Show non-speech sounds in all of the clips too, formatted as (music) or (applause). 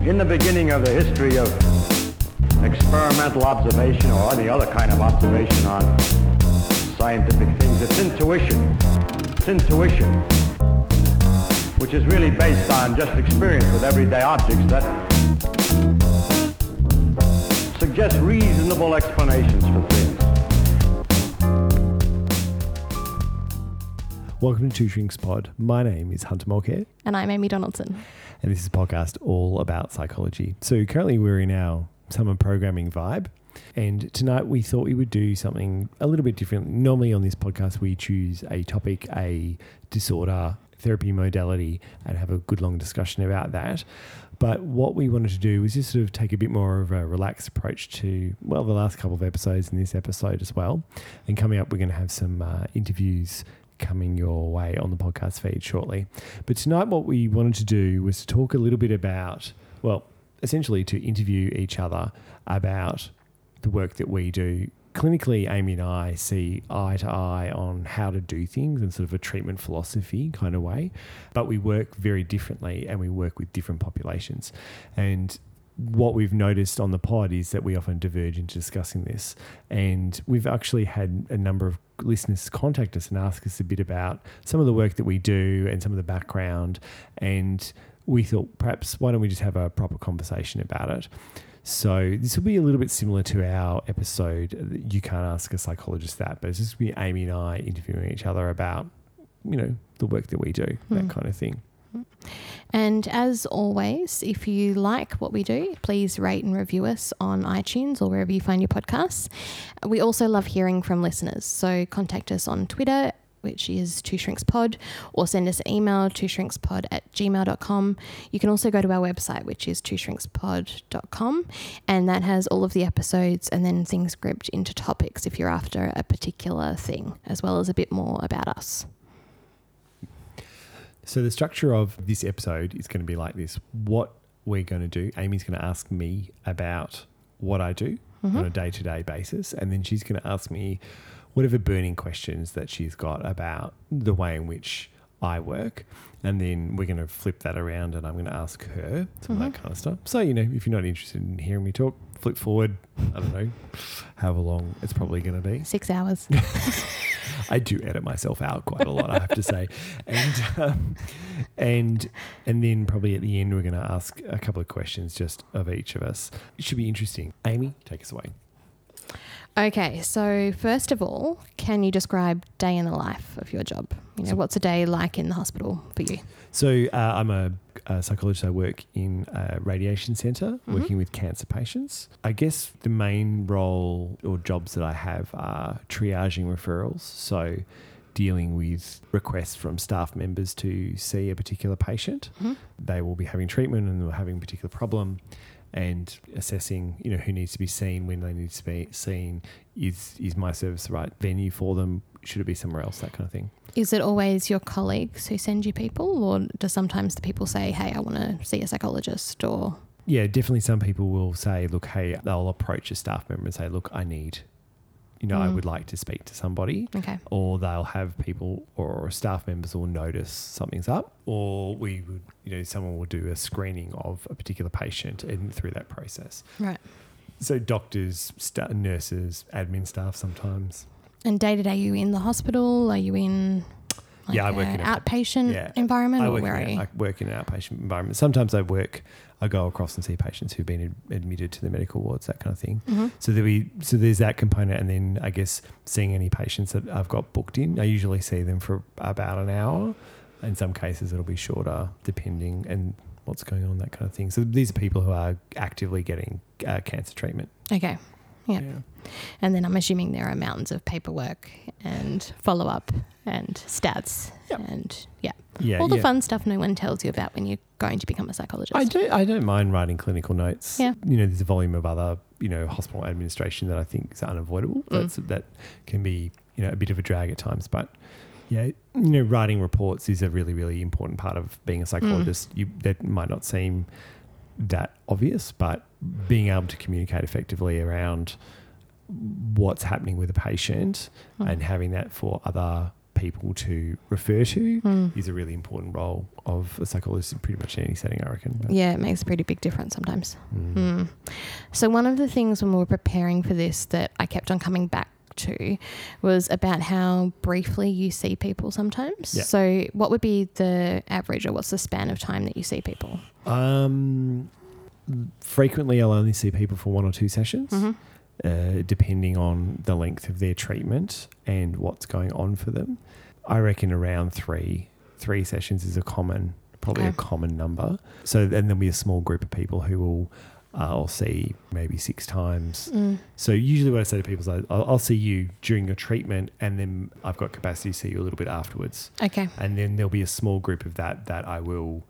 In the beginning of the history of experimental observation or any other kind of observation on scientific things, it's intuition. It's intuition, which is really based on just experience with everyday objects that suggest reasonable explanations for things. Welcome to Two Shrinks Pod. My name is Hunter Mulcair, And I'm Amy Donaldson. And this is a podcast all about psychology. So currently we're in our summer programming vibe. And tonight we thought we would do something a little bit different. Normally on this podcast, we choose a topic, a disorder, therapy modality, and have a good long discussion about that. But what we wanted to do was just sort of take a bit more of a relaxed approach to, well, the last couple of episodes and this episode as well. And coming up, we're going to have some uh, interviews coming your way on the podcast feed shortly. But tonight, what we wanted to do was to talk a little bit about, well, essentially to interview each other about the work that we do. Clinically, Amy and I see eye to eye on how to do things in sort of a treatment philosophy kind of way, but we work very differently and we work with different populations. And what we've noticed on the pod is that we often diverge into discussing this. And we've actually had a number of listeners contact us and ask us a bit about some of the work that we do and some of the background. And we thought perhaps why don't we just have a proper conversation about it? So this will be a little bit similar to our episode. You can't ask a psychologist that, but it's just be Amy and I interviewing each other about, you know, the work that we do, that hmm. kind of thing. And as always, if you like what we do, please rate and review us on iTunes or wherever you find your podcasts. We also love hearing from listeners. So contact us on Twitter, which is Two Shrinks Pod, or send us an email, two shrinkspod at gmail.com. You can also go to our website, which is two shrinkspod.com, and that has all of the episodes and then things grouped into topics if you're after a particular thing, as well as a bit more about us. So the structure of this episode is going to be like this. What we're going to do, Amy's going to ask me about what I do mm-hmm. on a day-to-day basis, and then she's going to ask me whatever burning questions that she's got about the way in which I work. And then we're going to flip that around and I'm going to ask her some of that mm-hmm. kind of stuff. So, you know, if you're not interested in hearing me talk, flip forward, I don't know, however long it's probably going to be. Six hours. (laughs) I do edit myself out quite a lot, I have to say, and um, and and then probably at the end we're going to ask a couple of questions just of each of us. It should be interesting. Amy, take us away. Okay, so first of all, can you describe day in the life of your job? You know, what's a day like in the hospital for you? So uh, I'm a, a psychologist. I work in a radiation center, working with cancer patients. I guess the main role or jobs that I have are triaging referrals. So dealing with requests from staff members to see a particular patient. They will be having treatment and they're having a particular problem and assessing, you know, who needs to be seen, when they need to be seen. Is is my service the right venue for them? Should it be somewhere else? That kind of thing. Is it always your colleagues who send you people, or do sometimes the people say, "Hey, I want to see a psychologist," or Yeah, definitely. Some people will say, "Look, hey," they'll approach a staff member and say, "Look, I need, you know, I Mm. would like to speak to somebody." okay, Or they'll have people or staff members will notice something's up, or we would, you know, someone will do a screening of a particular patient and through that process. right? So doctors, sta nurses, admin staff sometimes. And day to day, you in the hospital? Are you in like Yeah, I work a in a- outpatient yeah, environment, I or work, where in? I work in an outpatient environment. Sometimes I work, I go across and see patients who've been ad- admitted to the medical wards, that kind of thing. Mhm. So there we, so there's that component, and then I guess seeing any patients that I've got booked in. I usually see them for about an hour. In some cases, it'll be shorter, depending and what's going on, that kind of thing. So these are people who are actively getting uh, cancer treatment. Okay, yeah. And then I'm assuming there are mountains of paperwork and follow up and stats Yep. and yeah, yeah, all the yeah. fun stuff no one tells you about when you're going to become a psychologist. I do. I don't mind writing clinical notes. Yeah. You know, there's a volume of other, you know, hospital administration that I think is unavoidable. Mm. That can be, you know, a bit of a drag at times. But yeah, you know, writing reports is a really, really important part of being a psychologist. You that might not seem that obvious, but being able to communicate effectively around what's happening with a patient Mm. and having that for other people to refer to Mm. is a really important role of a psychologist in pretty much any setting, I reckon. But, Yeah, it makes a pretty big difference sometimes. mm. Mm. So, one of the things when we were preparing for this that I kept on coming back to was about how briefly you see people sometimes. Yeah. So, what would be the average or what's the span of time that you see people? Um, frequently, I'll only see people for one or two sessions, Mhm. uh, depending on the length of their treatment and what's going on for them. I reckon around three three sessions is a common, probably a common number. So then there'll be a small group of people who will. Uh, I'll see maybe six times. Mm. So usually, what I say to people is, I'll, I'll see you during your treatment, and then I've got capacity to see you a little bit afterwards Okay. and then there'll be a small group of that that I will,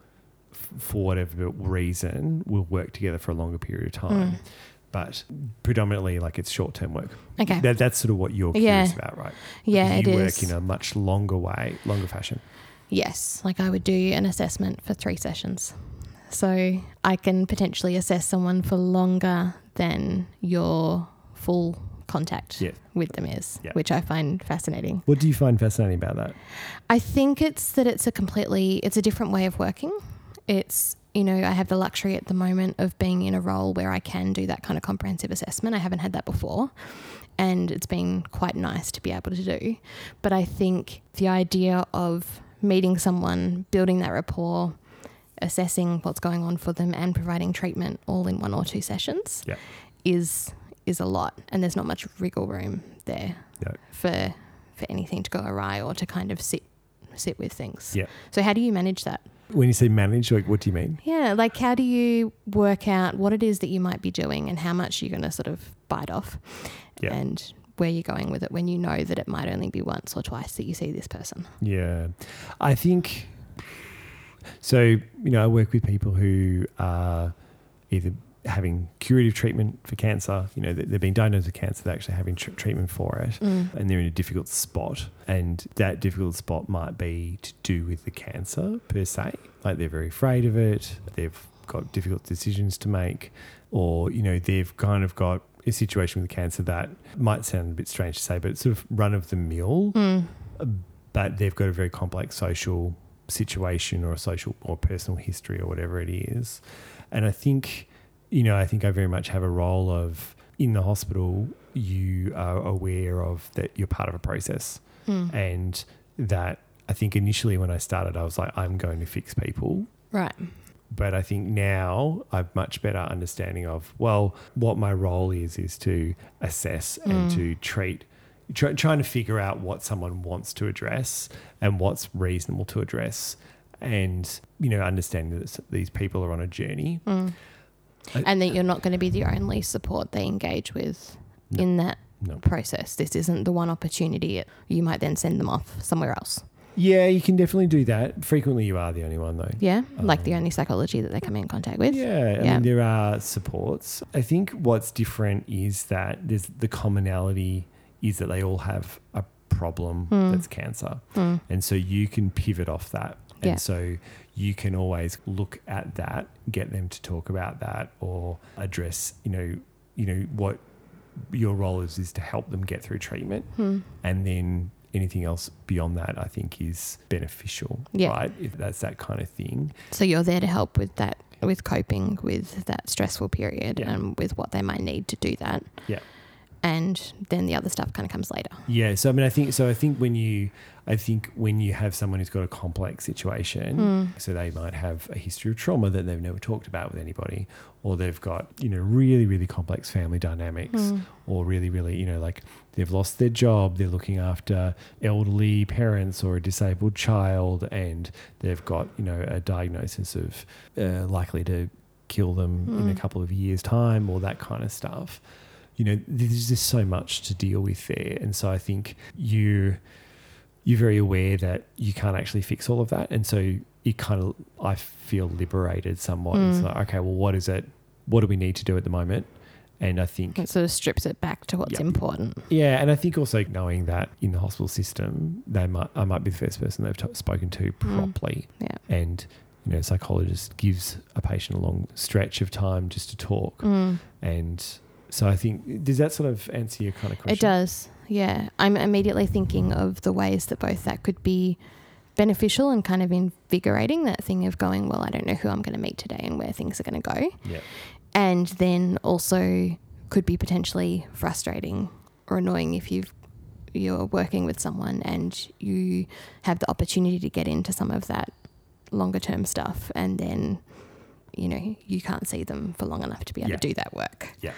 for whatever reason, will work together for a longer period of time. Mm. But predominantly, like it's short term work. Okay. That, that's sort of what you're Yeah. curious about, right? yeah, you it work is. in a much longer way, longer fashion. Yes, like I would do an assessment for three sessions. So I can potentially assess someone for longer than your full contact Yeah. with them is, Yeah. which I find fascinating. What do you find fascinating about that? I think it's that it's a completely it's a different way of working. It's you know, I have the luxury at the moment of being in a role where I can do that kind of comprehensive assessment. I haven't had that before. And it's been quite nice to be able to do. But I think the idea of meeting someone, building that rapport, assessing what's going on for them and providing treatment all in one or two sessions Yeah. is is a lot and there's not much wriggle room there Yeah. for for anything to go awry or to kind of sit sit with things. Yeah. So how do you manage that? When you say manage, like what do you mean? Yeah, like how do you work out what it is that you might be doing and how much you're going to sort of bite off Yeah. and where you're going with it when you know that it might only be once or twice that you see this person. Yeah. I think so. You know, I work with people who are either having curative treatment for cancer, you know, they're being diagnosed with cancer, they're actually having tr- treatment for it, and they're in a difficult spot. And that difficult spot might be to do with the cancer per se. Like they're very afraid of it, they've got difficult decisions to make, or, you know, they've kind of got a situation with cancer that might sound a bit strange to say, but it's sort of run of the mill Mm. but they've got a very complex social situation or a social or personal history or whatever it is. And I think, you know, I think I very much have a role of in the hospital, you are aware of that you're part of a process. Mm. And that I think initially when I started, I was like, I'm going to fix people. Right. But I think now I've much better understanding of, well, what my role is, is to assess and Mm. to treat, try, trying to figure out what someone wants to address and what's reasonable to address. And, you know, understanding that these people are on a journey. Mm. I- and that you're not going to be the only support they engage with No. in that No. process. This isn't the one opportunity. You might then send them off somewhere else. Yeah, you can definitely do that. Frequently, you are the only one, though. Yeah, like the Um, only psychology that they come in contact with. Yeah, I Yeah. mean, there are supports. I think what's different is that there's the commonality is that they all have a problem Mm. that's cancer. Mm. And so you can pivot off that. Yeah. And so you can always look at that, get them to talk about that or address, you know, you know, what your role is is to help them get through treatment. Mm. And then anything else beyond that I think is beneficial. Yeah. Right. If that's that kind of thing. So you're there to help with that, with coping with that stressful period Yeah. and with what they might need to do that. Yeah. And then the other stuff kind of comes later. Yeah, so I mean, I think so. I think when you, I think when you have someone who's got a complex situation, Mm. so they might have a history of trauma that they've never talked about with anybody, or they've got you know really really complex family dynamics, Mm. or really really you know like they've lost their job, they're looking after elderly parents or a disabled child, and they've got you know a diagnosis of uh, likely to kill them in a Mm. couple of years' time, or that kind of stuff you know, there's just so much to deal with there. And so I think you you're very aware that you can't actually fix all of that. And so it kind of I feel liberated somewhat. It's Mm. like, okay, well what is it what do we need to do at the moment? And I think It sort of strips it back to what's important. yeah, and I think also knowing that in the hospital system, they might I might be the first person they've t- spoken to properly, Yeah. and you know, a psychologist gives a patient a long stretch of time just to talk, Mm. and so I think does that sort of answer your kind of question? It does. Yeah. I'm immediately thinking of the ways that both that could be beneficial and kind of invigorating that thing of going, well, I don't know who I'm going to meet today and where things are going to go. Yeah. And then also could be potentially frustrating or annoying if you've you're working with someone and you have the opportunity to get into some of that longer term stuff and then you know you can't see them for long enough to be able Yeah. to do that work Yeah.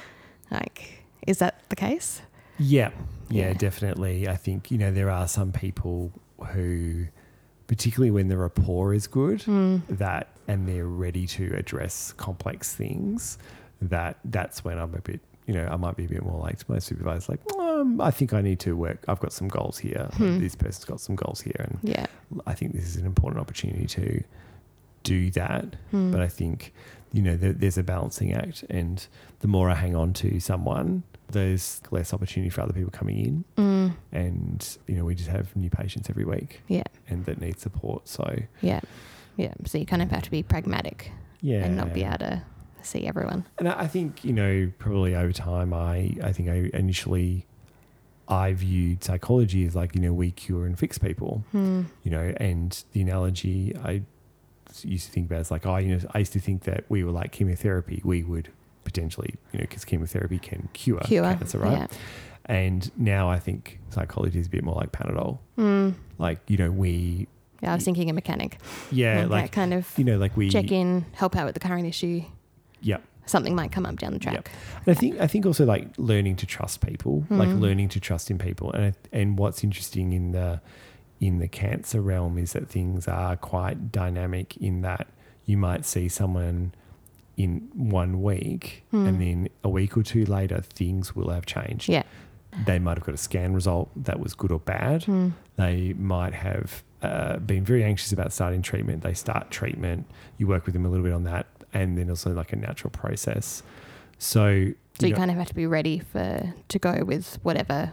Like is that the case Yeah, yeah, Yeah. definitely. I think you know there are some people who, particularly when the rapport is good, that and they're ready to address complex things. That that's when I'm a bit, you know, I might be a bit more like to my supervisor, like, um, I think I need to work. I've got some goals here. This person's got some goals here, and yeah I think this is an important opportunity to do that. Hmm. But I think, you know, there, there's a balancing act. And the more I hang on to someone, there's less opportunity for other people coming in. mm, And, you know, we just have new patients every week yeah and that need support. So, yeah yeah so you kind of have to be pragmatic yeah. and not be able to see everyone And I think, you know, probably over time, I, I think I initially, I viewed psychology as like, you know, we cure and fix people. Hmm. you know, and the analogy I used to think about is like, oh, you know, I used to think that we were like chemotherapy. We would potentially, you know, because chemotherapy can cure, cure cancer, right? yeah And now I think psychology is a bit more like Panadol. mm. Like, you know, we, yeah i was thinking a mechanic yeah, that like, kind of you know, like we, check in help out with the current issue yeah. something might come up down the track And I think I think also like learning to trust people, like Mm. learning to trust in people, and and what's interesting in the in the cancer realm is that things are quite dynamic. In that you might see someone in one week, Mm. and then a week or two later, things will have changed. yeah They might have got a scan result that was good or bad. Hmm. They might have uh, been very anxious about starting treatment. They start treatment. You work with them a little bit on that, and then also like a natural process. So, So you know- kind of have to be ready for to go with whatever,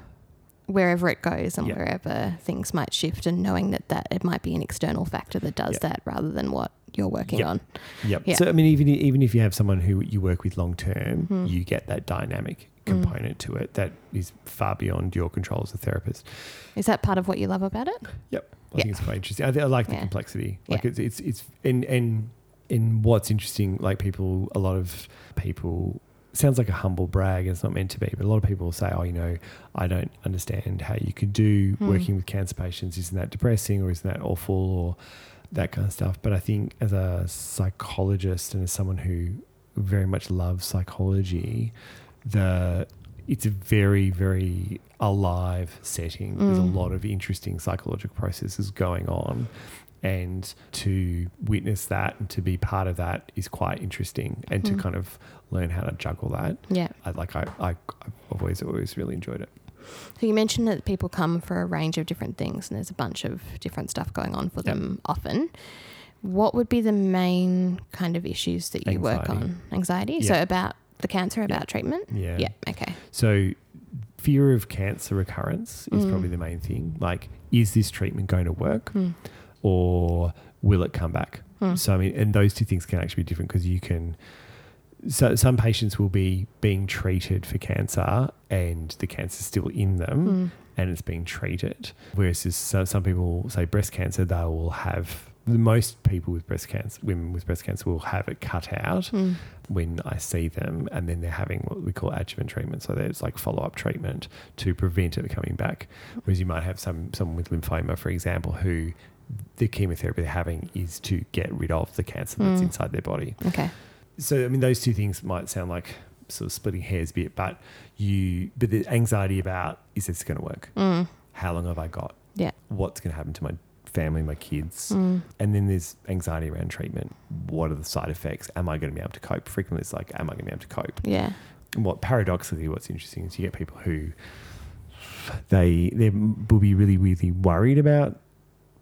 wherever it goes and Yeah. wherever things might shift, and knowing that that it might be an external factor that does Yeah. that rather than what you're working Yeah. on. Yep. Yeah. So I mean, even even if you have someone who you work with long term, Hmm. you get that dynamic Hmm. component to it that is far beyond your control as a therapist. Is that part of what you love about it? Yep. I Yeah. think it's quite interesting. I, I like the Yeah. complexity. Like Yeah. it's it's it's and and and what's interesting, like people, a lot of people. Sounds like a humble brag. And it's not meant to be, but a lot of people will say, "Oh, you know, I don't understand how you could do Hmm. working with cancer patients. Isn't that depressing, or isn't that awful, or that kind of stuff?" But I think as a psychologist and as someone who very much loves psychology, the it's a very very alive setting. There's a Mm. lot of interesting psychological processes going on, and to witness that and to be part of that is quite interesting, and to Mm. kind of learn how to juggle that. Yeah. I like I, I I've always always really enjoyed it. So you mentioned that people come for a range of different things, and there's a bunch of different stuff going on for Yep. them often. What would be the main kind of issues that you work on? Anxiety. Yeah. So about the cancer, about treatment. Yeah. Yeah. Okay. So fear of cancer recurrence is Mm. probably the main thing. Like, is this treatment going to work Hmm. or will it come back? Hmm. So I mean, and those two things can actually be different because you can. So some patients will be being treated for cancer and the cancer's still in them Hmm. and it's being treated. Whereas so some people say breast cancer, they will have the most people with breast cancer, women with breast cancer will have it cut out Hmm. when I see them, and then they're having what we call adjuvant treatment. So there's like follow up treatment to prevent it coming back. Whereas you might have some someone with lymphoma, for example, who the chemotherapy they're having is to get rid of the cancer that's Mm. inside their body. Okay. So I mean, those two things might sound like sort of splitting hairs a bit, but you but the anxiety about is this going to work? Mm. How long have I got? Yeah. What's going to happen to my family, my kids? Mm. And then there's anxiety around treatment. What are the side effects? Am I going to be able to cope? Frequently, it's like, am I going to be able to cope? Yeah. And what paradoxically, what's interesting is you get people who they they will be really really worried about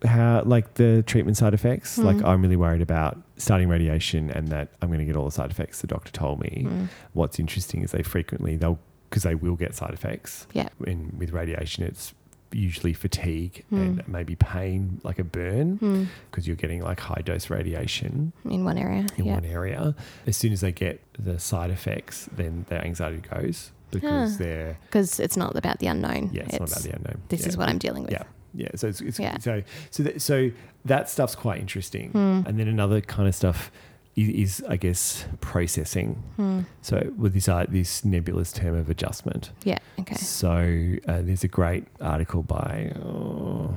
how like the treatment side effects. Like Mm. I'm really worried about starting radiation and that I'm going to get all the side effects the doctor told me. Mm. What's interesting is they frequently they'll because they will get side effects. Yeah. And with radiation, it's usually fatigue Mm. and maybe pain, like a burn, Mm. because you're getting like high dose radiation In one area. in yeah. one area. As soon as they get the side effects, then their anxiety goes. because they're Because it's not about the unknown. yeah, it's, not about the unknown. This Yeah. is what I'm dealing with. Yeah, yeah. So it's, it's Yeah. so so that, so that stuff's quite interesting. Hmm. And then another kind of stuff is, is I guess processing. Hmm. So with this uh, this nebulous term of adjustment. Yeah. Okay. So uh, there's a great article by oh,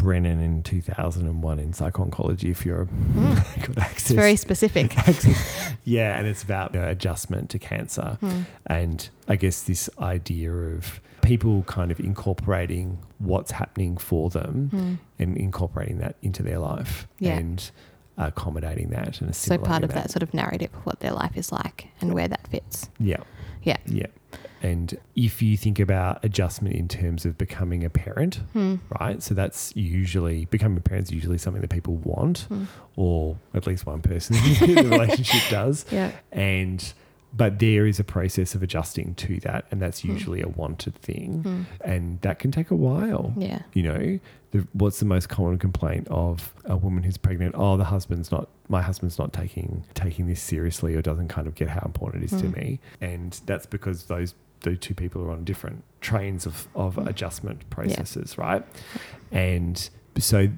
Brennan in 2001 in Psycho-Oncology. If you're hmm. (laughs) got access. It's very specific. (laughs) yeah, and it's about you know, adjustment to cancer, Hmm. and I guess this idea of people kind of incorporating what's happening for them hmm. and incorporating that into their life. Yeah. and accommodating that and So part of that sort of narrative of what their life is like and where that fits. Yeah. Yeah. Yeah. And if you think about adjustment in terms of becoming a parent, Hmm. right? So that's usually becoming a parent is usually something that people want, Hmm. or at least one person (laughs) in the relationship does. Yeah. And but there is a process of adjusting to that, and that's Hmm. usually a wanted thing, and that can take a while. Yeah. You know, the, what's the most common complaint of a woman who's pregnant? Oh, the husband's not. My husband's not taking taking this seriously, or doesn't kind of get how important it is to Mm. me, and that's because those those two people are on different trains of of Mm. adjustment processes, right? And so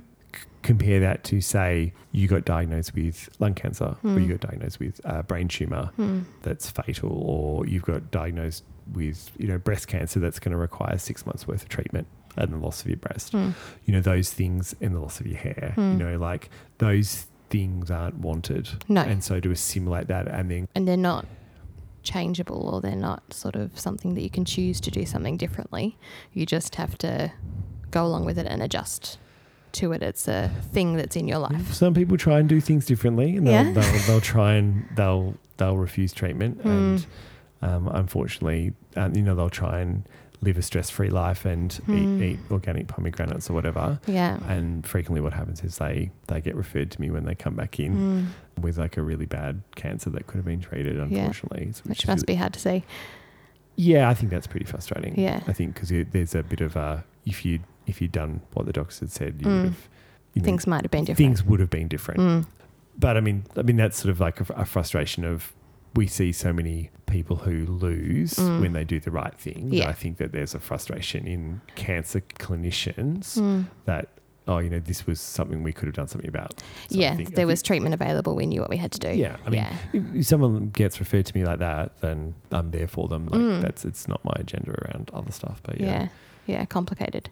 compare that to say you got diagnosed with lung cancer or you Mm. got diagnosed with a brain tumor Hmm. that's fatal or you've got diagnosed with you know breast cancer that's going to require six months worth of treatment and the loss of your breast Hmm. you know those things and the loss of your hair Mm. you know like those things aren't wanted No. and so to assimilate that and then And they're not changeable or they're not sort of something that you can choose to do something differently. You just have to go along with it and adjust to it. It's a thing that's in your life. some people try and do things differently and they'll, Yeah. they'll, they'll try and they'll they'll refuse treatment Hmm. and um, unfortunately um, you know they'll try and live a stress-free life and Hmm. eat, eat organic pomegranates or whatever Yeah. and frequently what happens is they they get referred to me when they come back in Hmm. with like a really bad cancer that could have been treated unfortunately So Which must really- be hard to see. yeah i think that's pretty frustrating Yeah. i think because there's a bit of a if you if you'd done what the doctors had said you Mm. would have you know, Things might have been different. things would have been different Mm. but i mean i mean that's sort of like a, a frustration of we see so many people who lose Mm. when they do the right thing Yeah. i think that there's a frustration in cancer clinicians Mm. that oh you know this was something we could have done something about So Yeah, think- I there was think- treatment available. We knew what we had to do. Yeah, I mean, yeah. if, if someone gets referred to me like that, then I'm there for them. Like Mm. that's it's not my agenda around other stuff, but yeah, yeah, yeah, complicated.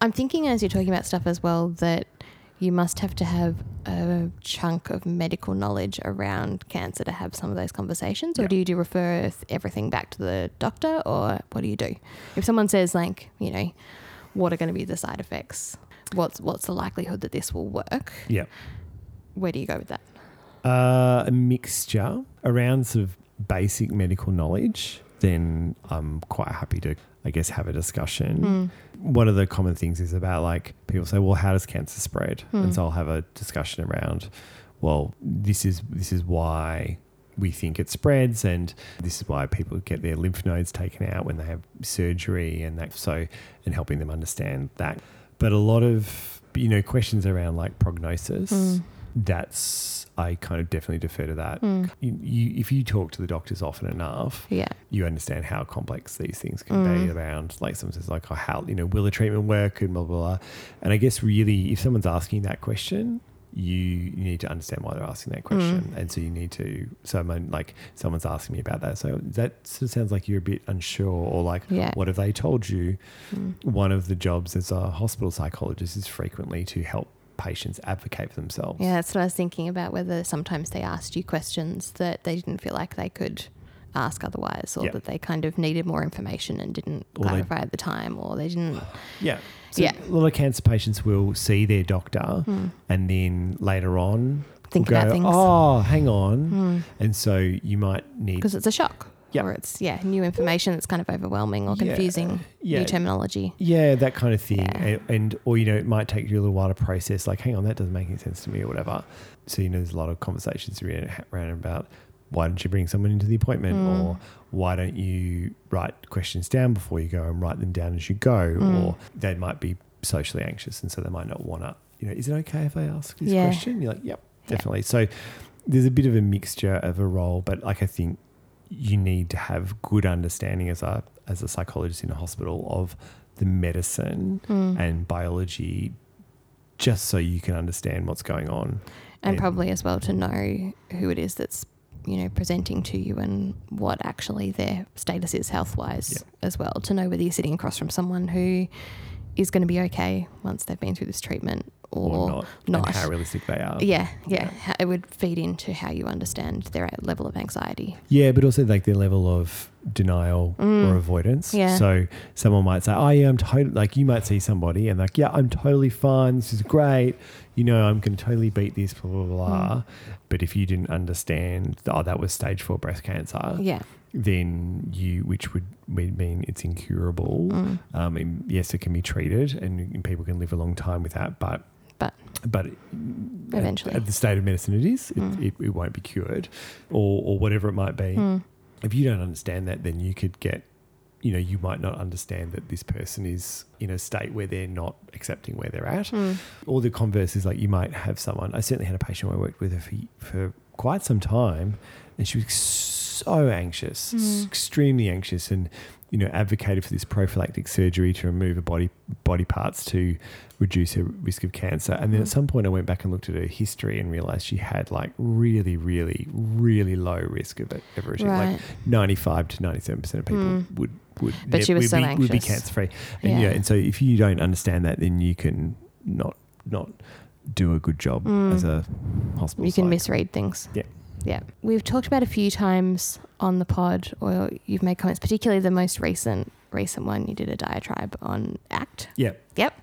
I'm thinking as you're talking about stuff as well that you must have to have a chunk of medical knowledge around cancer to have some of those conversations, or Yeah. do you do refer everything back to the doctor, or what do you do? If someone says like, you know, what are going to be the side effects? What's what's the likelihood that this will work? yeah. Where do you go with that? Uh, a mixture around sort of basic medical knowledge. Then I'm quite happy to, I guess, have a discussion. One of the common things is about like people say, well, how does cancer spread? And so I'll have a discussion around, well, this is this is why we think it spreads and this is why people get their lymph nodes taken out when they have surgery and that so and helping them understand that but a lot of you know questions around like prognosis Mm. That's i kind of definitely defer to that Mm. you, you, if you talk to the doctors often enough Yeah. you understand how complex these things can be Mm. around like someone says like oh, how you know will the treatment work and blah blah blah and i guess really if someone's asking that question you, you need to understand why they're asking that question and so you need to so I'm like someone's asking me about that so that sort of sounds like you're a bit unsure or like Yeah. what have they told you Mm. one of the jobs as a hospital psychologist is frequently to help patients advocate for themselves Yeah, that's what I was thinking about. Whether sometimes they asked you questions that they didn't feel like they could ask otherwise, or that they kind of needed more information and didn't Or they- clarify at the time, or they didn't. (sighs) Yeah. So Yeah. a lot of cancer patients will see their doctor hmm. and then later on Think will about go, things. Oh, hang on. Hmm. And so you might need Because it's a shock. Yeah. Or it's, yeah, new information that's kind of overwhelming or confusing, Yeah. new terminology. Yeah, that kind of thing. Yeah. And, and or you know, it might take you a little while to process like, hang on, that doesn't make any sense to me or whatever. So, you know, there's a lot of conversations around, about why don't you bring someone into the appointment Mm. or why don't you write questions down before you go and write them down as you go Mm. or they might be socially anxious and so they might not want to you know is it okay if i ask this Yeah. question you're like yep Yeah. definitely so there's a bit of a mixture of a role but like i think you need to have good understanding as a as a psychologist in a hospital of the medicine Mm. and biology just so you can understand what's going on. and And- probably as well to know who it is that's you know presenting to you and what actually their status is health wise Yeah. as well to know whether you're sitting across from someone who is going to be okay once they've been through this treatment or, Or, not, not. how realistic they are. yeah yeah How- it would feed into how you understand their level of anxiety Yeah, but also like their level of denial Mm. or avoidance. Yeah. So someone might say, "Oh yeah, I'm totally like." You might see somebody and like, "Yeah, I'm totally fine. This is great. You know, I'm going to totally beat this." Blah blah blah. Mm. But if you didn't understand, oh, that was stage four breast cancer, yeah then you, which would mean it's incurable. Mm. Um, yes, it can be treated, and, and people can live a long time with that. But But but at- Eventually. at, the state of medicine, it is. It, Mm. it, it won't be cured, or or whatever it might be Mm. if you don't understand that, then you could get, you know, you might not understand that this person is in a state where they're not accepting where they're at. Mm. Or the converse is like you might have someone. I certainly had a patient I worked with her for, for quite some time, and she was so anxious, Mm. extremely anxious, and you know, advocated for this prophylactic surgery to remove her body body parts to reduce her risk of cancer. And then at some point, I went back and looked at her history and realized she had like really, really, really low risk of it ever. Like 95 to 97 percent of people Mm. would would But she was would so be, would be cancer free and Yeah. and so if you don't understand that then you can not not do a good job Mm. as a hospital you can psych. misread things. Yeah. Yeah. We've talked about a few times on the pod, or you've made comments, particularly the most recent recent one. You did a diatribe on ACT. yeah Yep.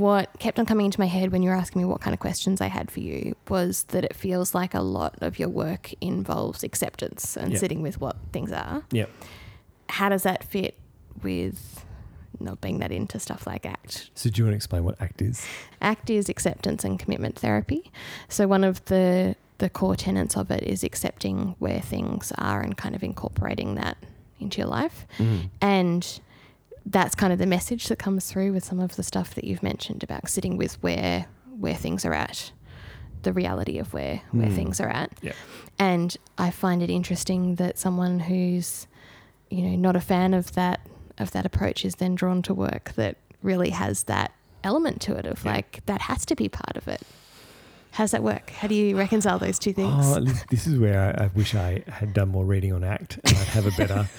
What kept on coming into my head when you were asking me what kind of questions I had for you was that it feels like a lot of your work involves acceptance and Yeah. sitting with what things are. yeah How does that fit with not being that into stuff like ACT? so do you want to explain what act is ACT is acceptance and commitment therapy. So one of the the core tenets of it is accepting where things are and kind of incorporating that into your life. Mm. And that's kind of the message that comes through with some of the stuff that you've mentioned about sitting with where where things are at, the reality of where where Mm. things are at. Yeah. And I find it interesting that someone who's you know not a fan of that of that approach is then drawn to work that really has that element to it of Yeah. like that has to be part of it. How does that work? How do you reconcile those two things? Oh, this, this is where I, I wish I had done more reading on ACT, and I'd have a better. (laughs)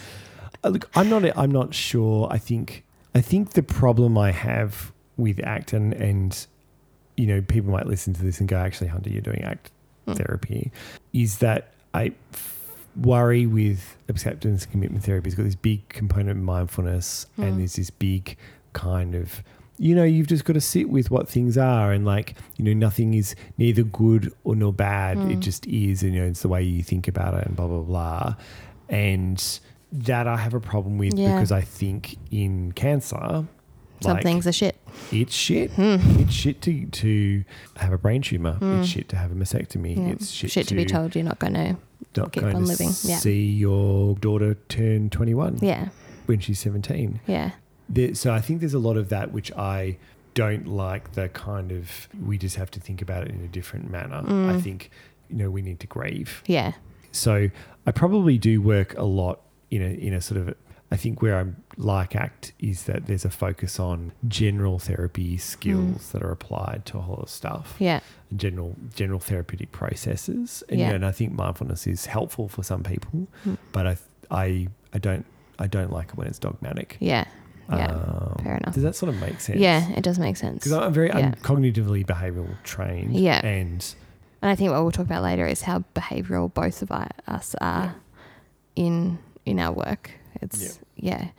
Uh, look, I'm not. I'm not sure. I think. I think the problem I have with ACT, and and you know, people might listen to this and go, "Actually, Hunter, you're doing ACT Mm. therapy," is that I f- worry with acceptance and commitment therapy. It's got this big component of mindfulness, Mm. and there's this big kind of you know, you've just got to sit with what things are and like, you know, nothing is neither good or nor bad. It Mm. just is, and you know, it's the way you think about it and blah blah blah. And that I have a problem with Yeah. because I think in cancer, Some like, things are shit. it's shit. Hmm. It's shit to, to have a brain tumor. Mm. It's shit to have a mastectomy. Yeah. It's shit, Shit to be told you're not going to. not keep on to living. Yeah. see your daughter turn 21 Yeah. when she's 17 Yeah. there, so I think there's a lot of that which I don't like the kind of we just have to think about it in a different manner. Mm. I think you know we need to grieve. Yeah. So I probably do work a lot in a in a sort of I think where I'm like ACT is that there's a focus on general therapy skills that are applied to a whole lot of stuff, Yeah. and general general therapeutic processes, and, Yeah. yeah, and I think mindfulness is helpful for some people, Mm. but I I I don't I don't like it when it's dogmatic. Yeah. Yeah. Um, Fair enough. Does that sort of make sense? Yeah. It does make sense. Because I'm very Yeah. I'm cognitively behavioral trained. Yeah. And And I think what we'll talk about later is how behavioural both of us are in in our work. It's yeah,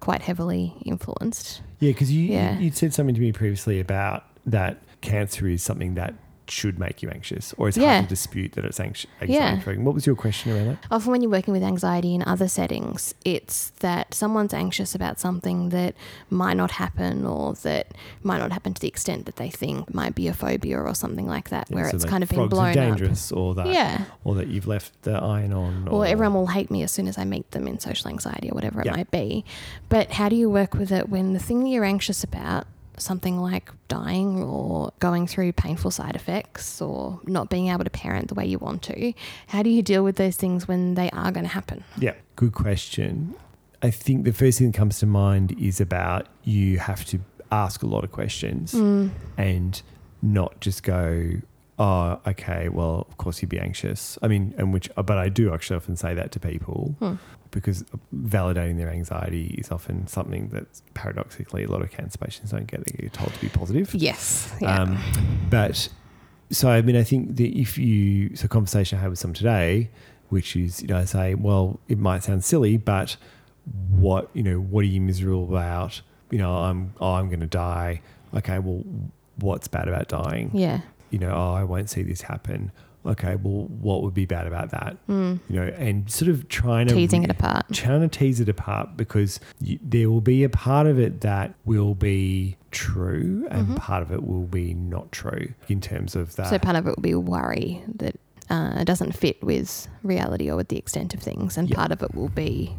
quite heavily influenced. yeah, because you, Yeah. you said something to me previously about that cancer is something that should make you anxious, or it's Yeah. hard to dispute that it's anxious. Yeah. What was your question around that? Oh, Often, when you're working with anxiety in other settings, it's that someone's anxious about something that might not happen or that might not happen to the extent that they think might be a phobia or something like that, where So it's kind of been blown dangerous, or that, Yeah. or that you've left the iron on, Or everyone will hate me as soon as I meet them in social anxiety or whatever it Yeah. might be. But how do you work with it when the thing that you're anxious about something like dying or going through painful side effects or not being able to parent the way you want to, how do you deal with those things when they are going to happen? Yeah, good question. I think the first thing that comes to mind is about you have to ask a lot of questions Mm. and not just go, oh, okay, well, of course you'd be anxious. I mean, and which, but I do actually often say that to people Hmm. Because validating their anxiety is often something that paradoxically a lot of cancer patients don't get. They get told to be positive. Yes. Yeah. Um, but so, I mean, I think that if you, so conversation I had with someone today, which is, you know, I say, well, it might sound silly, but what, you know, what are you miserable about? You know, I'm, oh, I'm going to die. Okay, well, what's bad about dying? yeah. You know, oh, I won't see this happen. Okay, well, what would be bad about that? Mm. You know, and sort of trying to Teasing it apart. trying to tease it apart because you, there will be a part of it that will be true and Mhm. part of it will be not true in terms of that. So part of it will be worry that uh, it doesn't fit with reality or with the extent of things, and Yeah. part of it will be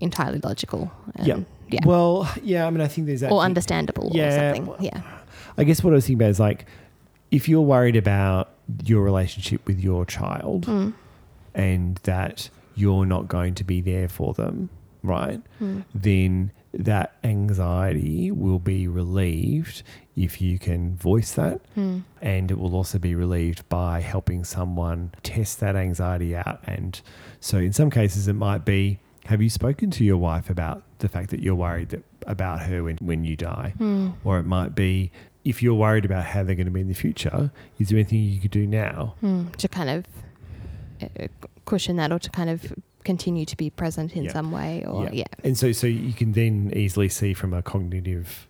entirely logical. Yeah. Yeah. Well, yeah, I mean, I think there's or actually, understandable Yeah, or something. Yeah. I guess what I was thinking about is like, if you're worried about your relationship with your child Mm. and that you're not going to be there for them, right? Mm. Then that anxiety will be relieved if you can voice that. Mm. and it will also be relieved by helping someone test that anxiety out. And so, in some cases, it might be have you spoken to your wife about the fact that you're worried that, about her when, when you die? Mm. Or it might be if you're worried about how they're going to be in the future, is there anything you could do now? Mm. To kind of uh, cushion that or to kind of continue to be present in Yeah. some way or yeah. And so, so you can then easily see from a cognitive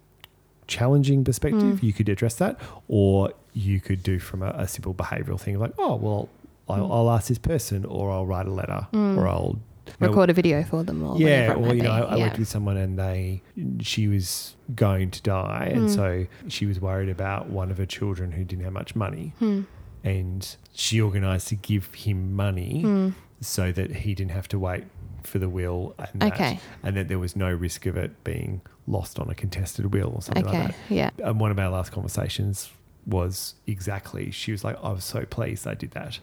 challenging perspective, Mm. you could address that, or you could do from a, a simple behavioral thing like, oh, well, I'll, Mm. I'll ask this person, or I'll write a letter, Mm. or I'll you know, Record a video for them or yeah, or you know. I, yeah. worked with someone and they she was going to die, and Mm. so she was worried about one of her children who didn't have much money, Hmm. and she organised to give him money Hmm. so that he didn't have to wait for the will, and that, Okay. and that there was no risk of it being lost on a contested will or something Okay. like that Yeah. And one of our last conversations was exactly she was like, I was so pleased I did that.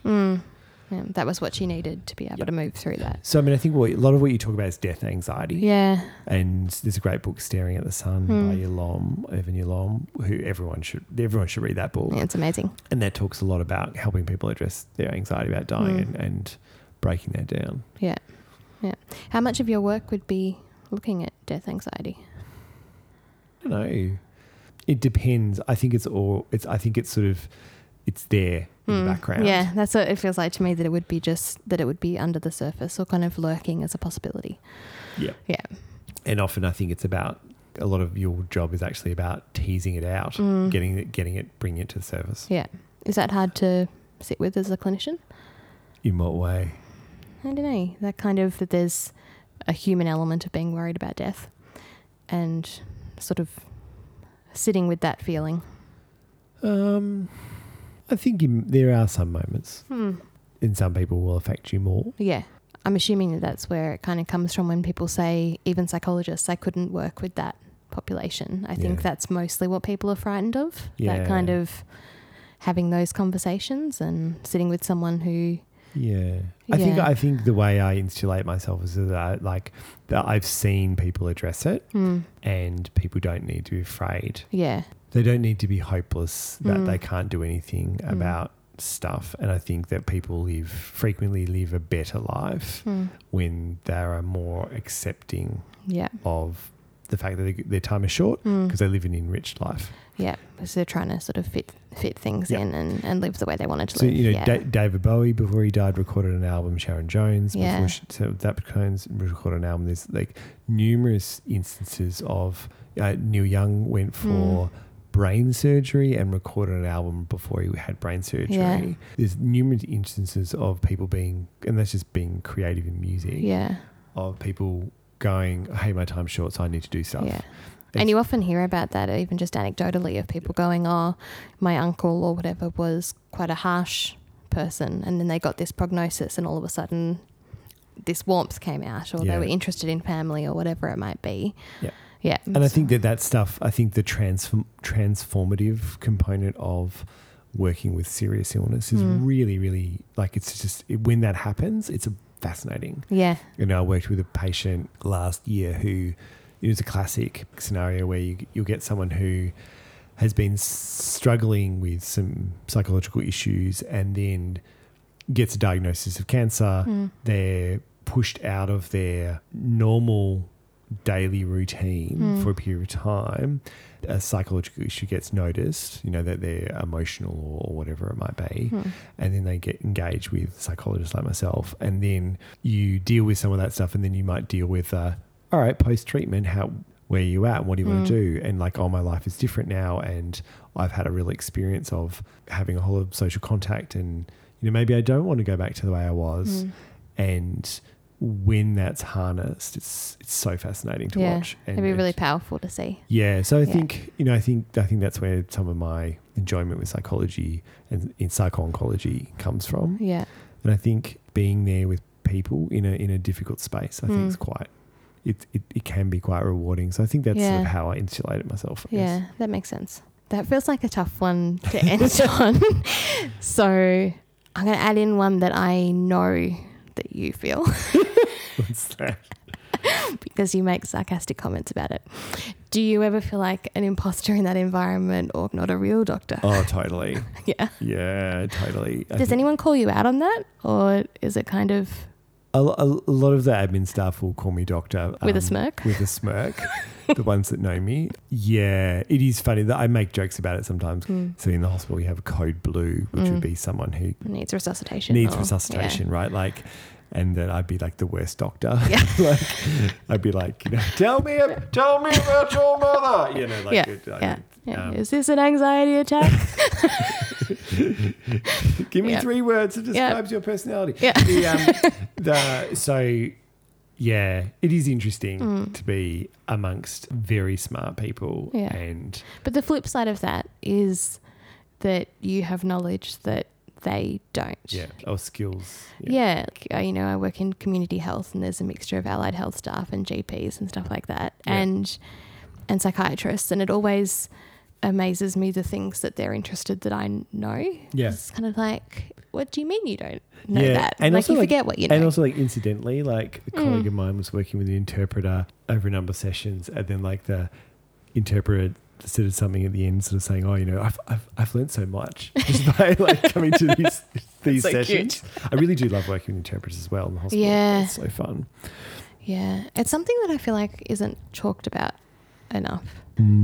Mm. yeah. That was what she needed to be able Yep. to move through that. So I mean, I think what, a lot of what you talk about is death anxiety. Yeah. And there's a great book, Staring at the Sun Hmm. by Yalom, Irvin Yalom, who everyone should everyone should read that book. yeah. It's amazing. And that talks a lot about helping people address their anxiety about dying Hmm. and, and breaking that down. Yeah. Yeah. How much of your work would be looking at death anxiety? I don't know. It depends. I think it's all it's I think it's sort of it's there in Mm. the background. Yeah, that's what it feels like to me that it would be just that it would be under the surface or kind of lurking as a possibility. Yeah. Yeah. And often I think it's about a lot of your job is actually about teasing it out, Mm. getting it getting it bringing it to the surface. Yeah. Is that hard to sit with as a clinician? In what way? I don't know. That kind of that there's a human element of being worried about death and sort of sitting with that feeling. Um I think in, there are some moments Hmm. and some people will affect you more. Yeah. I'm assuming that that's where it kind of comes from when people say, even psychologists, I couldn't work with that population. I think Yeah. that's mostly what people are frightened of. Yeah. That kind of having those conversations and sitting with someone who, Yeah. I think I think the way I insulate myself is that I, like that I've seen people address it hmm, and people don't need to be afraid. yeah, They don't need to be hopeless that Mm. they can't do anything Mm. about stuff. And I think that people live frequently live a better life hmm, when they are more accepting yeah, of the fact that they, their time is short mm, because they live an enriched life. yeah. So they're trying to sort of fit fit things Yeah. in and, and live the way they wanted to So live. you know, yeah. Da- David Bowie before he died recorded an album. Sharon Jones Yeah. before she, so that Jones recorded an album. There's like numerous instances of uh, Neil Young went for Mm. Brain surgery and recorded an album before he had brain surgery. Yeah. There's numerous instances of people being, and that's just being creative in music. yeah, Of people going, "Hey, my time's short, so I need to do stuff." yeah. It's- And you often hear about that, even just anecdotally, of people going, "Oh, my uncle or whatever was quite a harsh person," and then they got this prognosis, and all of a sudden, this warmth came out, or Yeah. they were interested in family, or whatever it might be. Yeah. Yeah. And I think that that stuff, I think the transform, transformative component of working with serious illness is Mm. really, really like it's just it, when that happens, it's a fascinating. Yeah. You know, I worked with a patient last year who it was a classic scenario where you, you'll get someone who has been struggling with some psychological issues and then gets a diagnosis of cancer. Mm. They're pushed out of their normal daily routine Mm. for a period of time. A psychological issue gets noticed, you know, that they're emotional or whatever it might be Mm. and then they get engaged with psychologists like myself, and then you deal with some of that stuff, and then you might deal with, uh, all right, post treatment, how where are you at, what do you want Mm. to do, and like, oh, my life is different now, and I've had a real experience of having a whole lot of social contact, and you know, maybe I don't want to go back to the way I was, Mm. and when that's harnessed, it's it's so fascinating to Yeah. watch. And It'd be really it's- powerful to see. yeah, so I Yeah. think you know, I think I think that's where some of my enjoyment with psychology and in psycho-oncology comes from. Yeah. And I think being there with people in a in a difficult space, I think Mm. is quite it, it it can be quite rewarding. So I think that's sort of how I insulated myself. I guess. Yeah, that makes sense. That feels like a tough one to (laughs) end on. (laughs) So I'm going to add in one that I know that you feel What's that? because you make sarcastic comments about it. Do you ever feel like an imposter in that environment or not a real doctor? Oh, totally. (laughs) Yeah. Yeah, totally. I Does anyone call you out on that? Or is it kind of a, a, a lot of the admin staff will call me doctor with a um, smirk? With a smirk. (laughs) the ones that know me. Yeah, it is funny that I make jokes about it sometimes. Hmm. So in the hospital, we have a code blue, which Mm. would be someone who Needs resuscitation. needs or- resuscitation, right? Like, and then I'd be like the worst doctor. Yeah. (laughs) like, I'd be like, you know, tell me, tell me about your mother. You know, like, Yeah, it, I Yeah. um, Is this an anxiety attack? (laughs) give me Yeah. three words that describes your personality. Yeah. The, um, (laughs) the, so, yeah, it is interesting Mm. to be amongst very smart people, Yeah. and But the flip side of that is that you have knowledge that they don't. yeah, our skills. Yeah. like, uh, you know, I work in community health and there's a mixture of allied health staff and GPs and stuff like that Yeah. and and psychiatrists and it always amazes me the things that they're interested that I know. Yeah. It's kind of like, what do you mean you don't know Yeah, that? and like also, you like- forget what you know. And also, like incidentally, like a colleague Mm. of mine was working with an interpreter over a number of sessions, and then like the interpreter said something at the end, sort of saying, "Oh, you know, I've I've, I've learned so much (laughs) just by like coming to these (laughs) these so sessions." I really do love working with interpreters as well in the hospital. Yeah. it's so fun. yeah. It's something that I feel like isn't talked about enough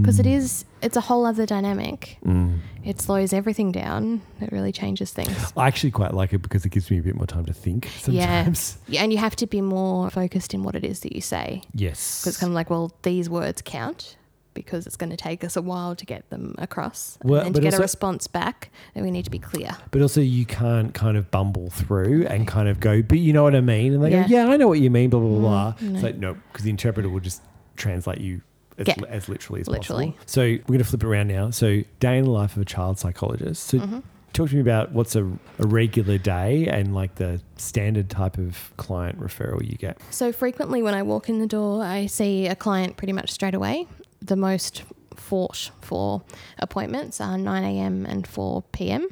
because it is, it's a whole other dynamic. Mm. It slows everything down. It really changes things. I actually quite like it because it gives me a bit more time to think sometimes. Yeah, and you have to be more focused in what it is that you say. Yes. Because it's kind of like, well, these words count because it's going to take us a while to get them across. Well, and to get also- a response back, And we need to be clear. But also, you can't kind of bumble through and kind of go, but you know what I mean? And they Yeah. go, yeah, I know what you mean, blah, blah, blah. Mm, It's like, no, because the interpreter will just translate you as, Yeah. li- as literally as Literally. possible. So we're going to flip it around now. So, day in the life of a child psychologist. So, Mhm. talk to me about what's a, a regular day and like the standard type of client referral you get. So frequently when I walk in the door, I see a client pretty much straight away. The most fought for appointments are 9 a.m. and 4 p.m.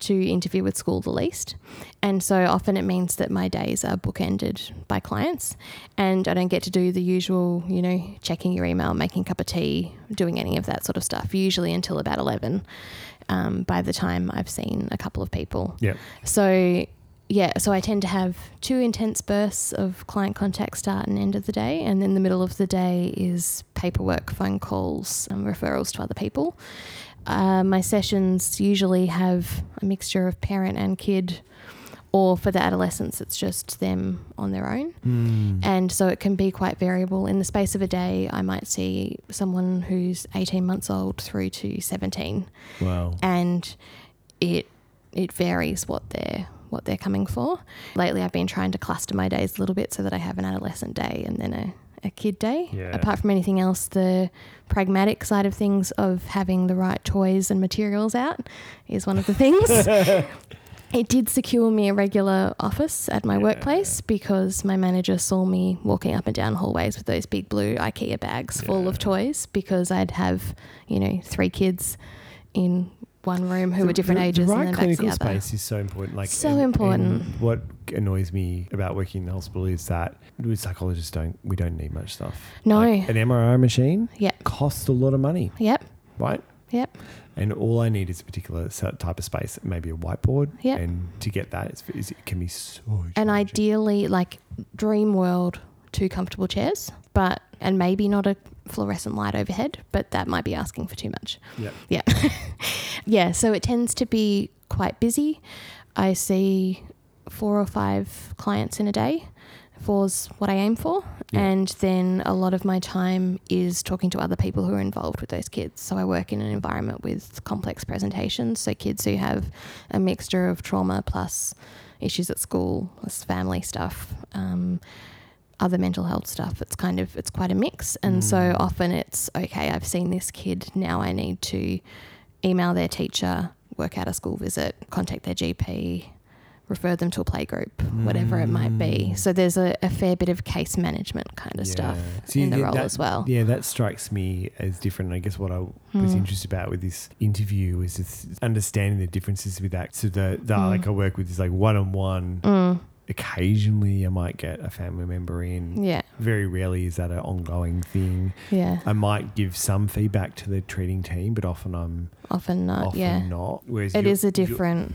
to interview with school the least. And so often it means that my days are bookended by clients and I don't get to do the usual, you know, checking your email, making a cup of tea, doing any of that sort of stuff, usually until about 11 um, by the time I've seen a couple of people. Yeah. So yeah, so I tend to have two intense bursts of client contact start and end of the day, and then the middle of the day is paperwork, phone calls, and referrals to other people. Uh, my sessions usually have a mixture of parent and kid, or for the adolescents, it's just them on their own. Mm. And so it can be quite variable. In the space of a day, I might see someone who's 18 months old through to 17 Wow. and it it varies what they're what they're coming for. Lately, I've been trying to cluster my days a little bit so that I have an adolescent day and then a, a kid day. Yeah. Apart from anything else, the pragmatic side of things of having the right toys and materials out is one of the things. (laughs) It did secure me a regular office at my Yeah. workplace because my manager saw me walking up and down hallways with those big blue IKEA bags full of toys because I'd have, you know, three kids in one room who The- were different the, ages The and right then back to the clinical space is so important. Like So important. what annoys me about working in the hospital is that we psychologists don't we don't need much stuff. No. Like, an MRI machine Yep. costs a lot of money, Yep. right? Yep. And all I need is a particular type of space, maybe a whiteboard. Yep. And to get that, it can be so. And challenging. ideally, like dream world, two comfortable chairs, but and maybe not a fluorescent light overhead, but that might be asking for too much. Yeah. Yeah. (laughs) yeah. So it tends to be quite busy. I see four or five clients in a day. Four's what I aim for. Yeah. And then a lot of my time is talking to other people who are involved with those kids. So I work in an environment with complex presentations. So kids who have a mixture of trauma plus issues at school, plus family stuff. Um, other mental health stuff. It's kind of it's quite a mix, and so Mm. often it's okay. I've seen this kid. Now I need to email their teacher, work out a school visit, contact their GP, refer them to a play group, whatever it might be. Mm. So there's a, a fair bit of case management kind of stuff See, in the role that- as well. Yeah, that strikes me as different. I guess what I was Hmm. interested about with this interview is understanding the differences with that. So the, the Mm. like I work with is like one on one. Occasionally, I might get a family member in. yeah, Very rarely is that an ongoing thing. yeah. I might give some feedback to the treating team, but often I'm often not. often yeah. not. Whereas It a different,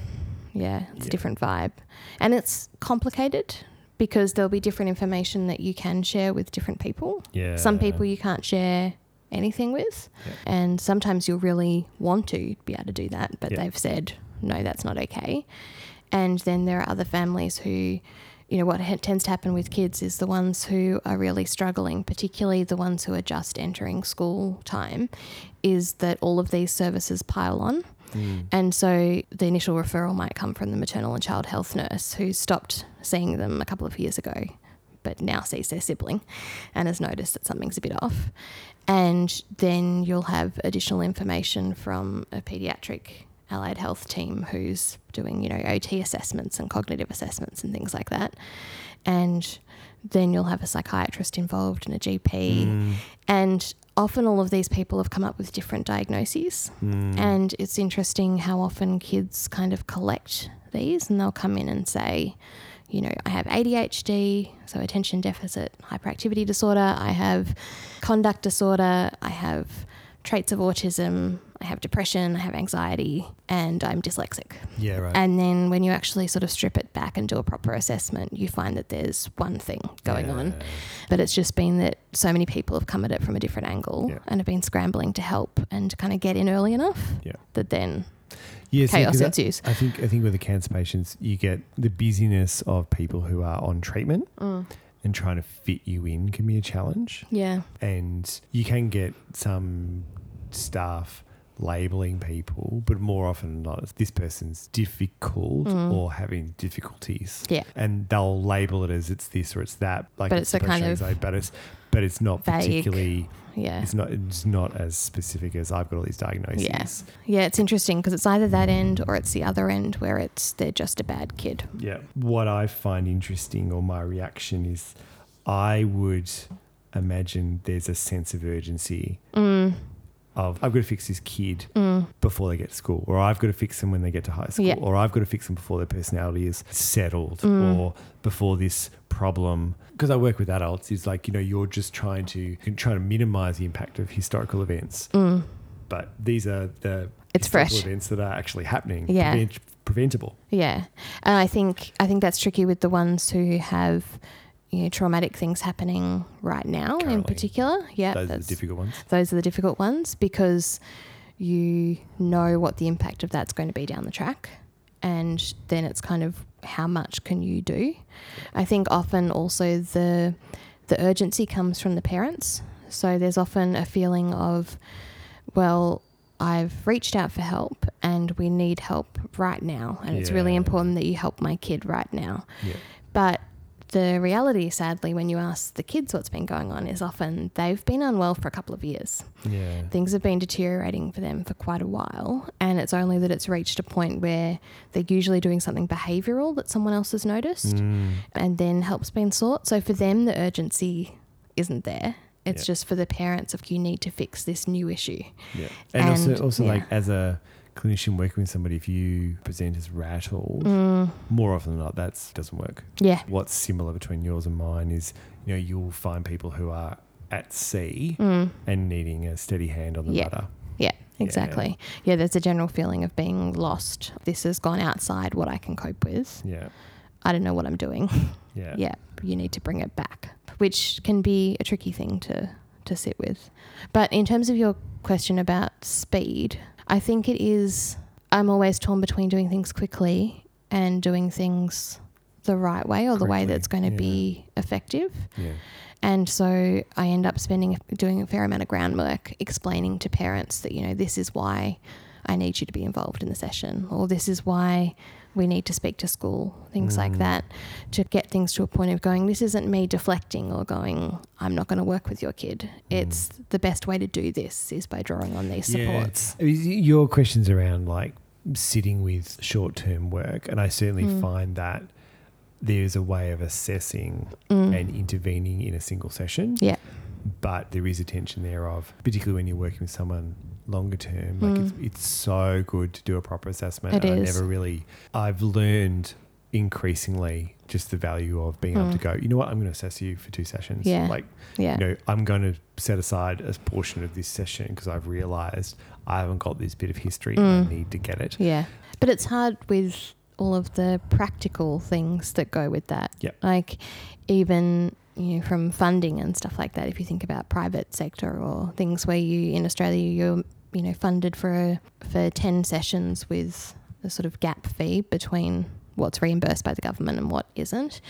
yeah, it's Yeah. a different vibe. And it's complicated because there'll be different information that you can share with different people. Yeah. Some people you can't share anything with. Yeah. And sometimes you'll really want to be able to do that, but Yeah. they've said, no, that's not okay. And then there are other families who, you know, what ha- tends to happen with kids is the ones who are really struggling, particularly the ones who are just entering school time, is that all of these services pile on. Mm. And so the initial referral might come from the maternal and child health nurse who stopped seeing them a couple of years ago, but now sees their sibling and has noticed that something's a bit off. And then you'll have additional information from a pediatric allied health team who's doing, you know, OT assessments and cognitive assessments and things like that. And then you'll have a psychiatrist involved and a GP. Mm. And often all of these people have come up with different diagnoses. Mm. And it's interesting how often kids kind of collect these and they'll come in and say, you know, I have ADHD, so attention deficit hyperactivity disorder, I have conduct disorder, I have traits of autism, I have depression, I have anxiety, and I'm dyslexic. yeah, right. And then when you actually sort of strip it back and do a proper assessment, you find that there's one thing going on. But it's just been that so many people have come at it from a different angle Yeah. and have been scrambling to help and to kind of get in early enough Yeah. that then Yeah, see, chaos ensues. I think I think with the cancer patients, you get the busyness of people who are on treatment Mm. And trying to fit you in can be a challenge, Yeah. and you can get some staff labeling people, but more often than not, this person's difficult Mm. or having difficulties. Yeah. and they'll label it as it's this or it's that. Like But it's a kind of but it's but it's not vague. particularly. Yeah. It's not. It's not as specific as I've got all these diagnoses. Yeah. Yeah, it's interesting because it's either that end or it's the other end where it's they're just a bad kid. Yeah. What I find interesting or my reaction is I would imagine there's a sense of urgency Mm. of I've got to fix this kid Mm. before they get to school, or I've got to fix them when they get to high school, Yeah. or I've got to fix them before their personality is settled, Mm. or before this problem. Because I work with adults, is like you know you're just trying to trying to minimize the impact of historical events, Mm. but these are the It's fresh. events that are actually happening, Yeah. prevent- preventable. Yeah, and I think I think that's tricky with the ones who have you know traumatic things happening right now in particular. Yeah, Those are the difficult ones. those are the difficult ones because you know what the impact of that's going to be down the track, and then it's kind of how much can you do. I think often also the the urgency comes from the parents. So there's often a feeling of, well, I've reached out for help and we need help right now. And it's really important that you help my kid right now. Yeah. But the reality, sadly, when you ask the kids what's been going on, is often they've been unwell for a couple of years. Yeah. Things have been deteriorating for them for quite a while, and it's only that it's reached a point where they're usually doing something behavioural that someone else has noticed, Mm. and then help's been sought. So for them, the urgency isn't there. It's Yeah. just for the parents of you need to fix this new issue. Yeah. And, also, also yeah. like as a clinician working with somebody, if you present as rattled, Mm, more often than not, that doesn't work. yeah. What's similar between yours and mine is, you know, you'll find people who are at sea Mm. and needing a steady hand on the Yeah. rudder. Yeah, exactly. Yeah. there's a general feeling of being lost. This has gone outside what I can cope with. Yeah. I don't know what I'm doing. (laughs) Yeah. Yeah, you need to bring it back, which can be a tricky thing to to sit with. But in terms of your question about speed, I think it is I'm always torn between doing things quickly and doing things the right way or the way that's going to yeah. be effective. Yeah. And so I end up spending doing a fair amount of groundwork explaining to parents that you know this is why I need you to be involved in the session or this is why we need to speak to school things like Mm. that to get things to a point of going this isn't me deflecting or going I'm not going to work with your kid it's the best way to do this is by drawing on these supports mean, Your questions around like sitting with short term work, and I certainly Mm. find that there's a way of assessing Mm. and intervening in a single session. Yeah. But there is a tension there of, particularly when you're working with someone longer term, like it's, Mm. it's so good to do a proper assessment. It and I never really, I've learned increasingly just the value of being able to Mm. go, you know what, I'm going to assess you for two sessions. Yeah. Like, yeah you know, I'm going to set aside a portion of this session because I've realized I haven't got this bit of history and Mm. I need to get it. Yeah. But it's hard with all of the practical things that go with that. Yep. Like even you know from funding and stuff like that if you think about private sector or things where you in Australia you're you know funded for for 10 sessions with a sort of gap fee between what's reimbursed by the government and what isn't.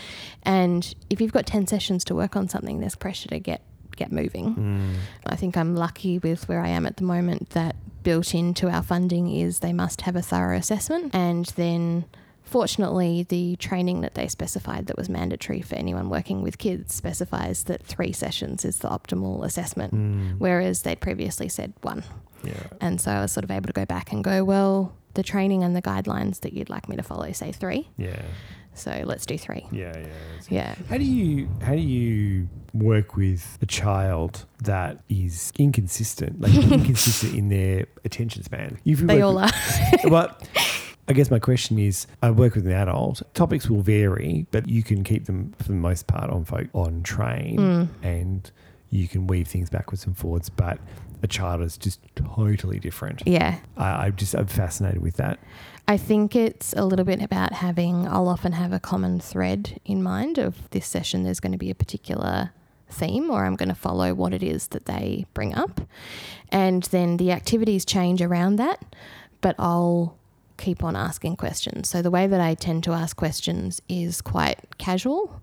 And if you've got 10 sessions to work on something there's pressure to get get moving. Mm. I think I'm lucky with where I am at the moment that built into our funding is they must have a thorough assessment and then fortunately the training that they specified that was mandatory for anyone working with kids specifies that 3 sessions is the optimal assessment Mm. whereas they'd previously said 1 Yeah. and so I was sort of able to go back and go well the training and the guidelines that you'd like me to follow say 3 Yeah. so let's do 3 Yeah. Yeah. That's yeah How do you how do you work with a child that is inconsistent, like (laughs) inconsistent in their attention span? If you they work all with- are (laughs) But I guess my question is, I work with an adult. Topics will vary, but you can keep them for the most part on fo- on train, Mm. and you can weave things backwards and forwards. But a child is just totally different. yeah I, I'm just I'm fascinated with that. I think it's a little bit about having, I'll often have a common thread in mind of this session, there's going to be a particular theme or I'm going to follow what it is that they bring up. And then the activities change around that, but I'll keep on asking questions. So the way that I tend to ask questions is quite casual.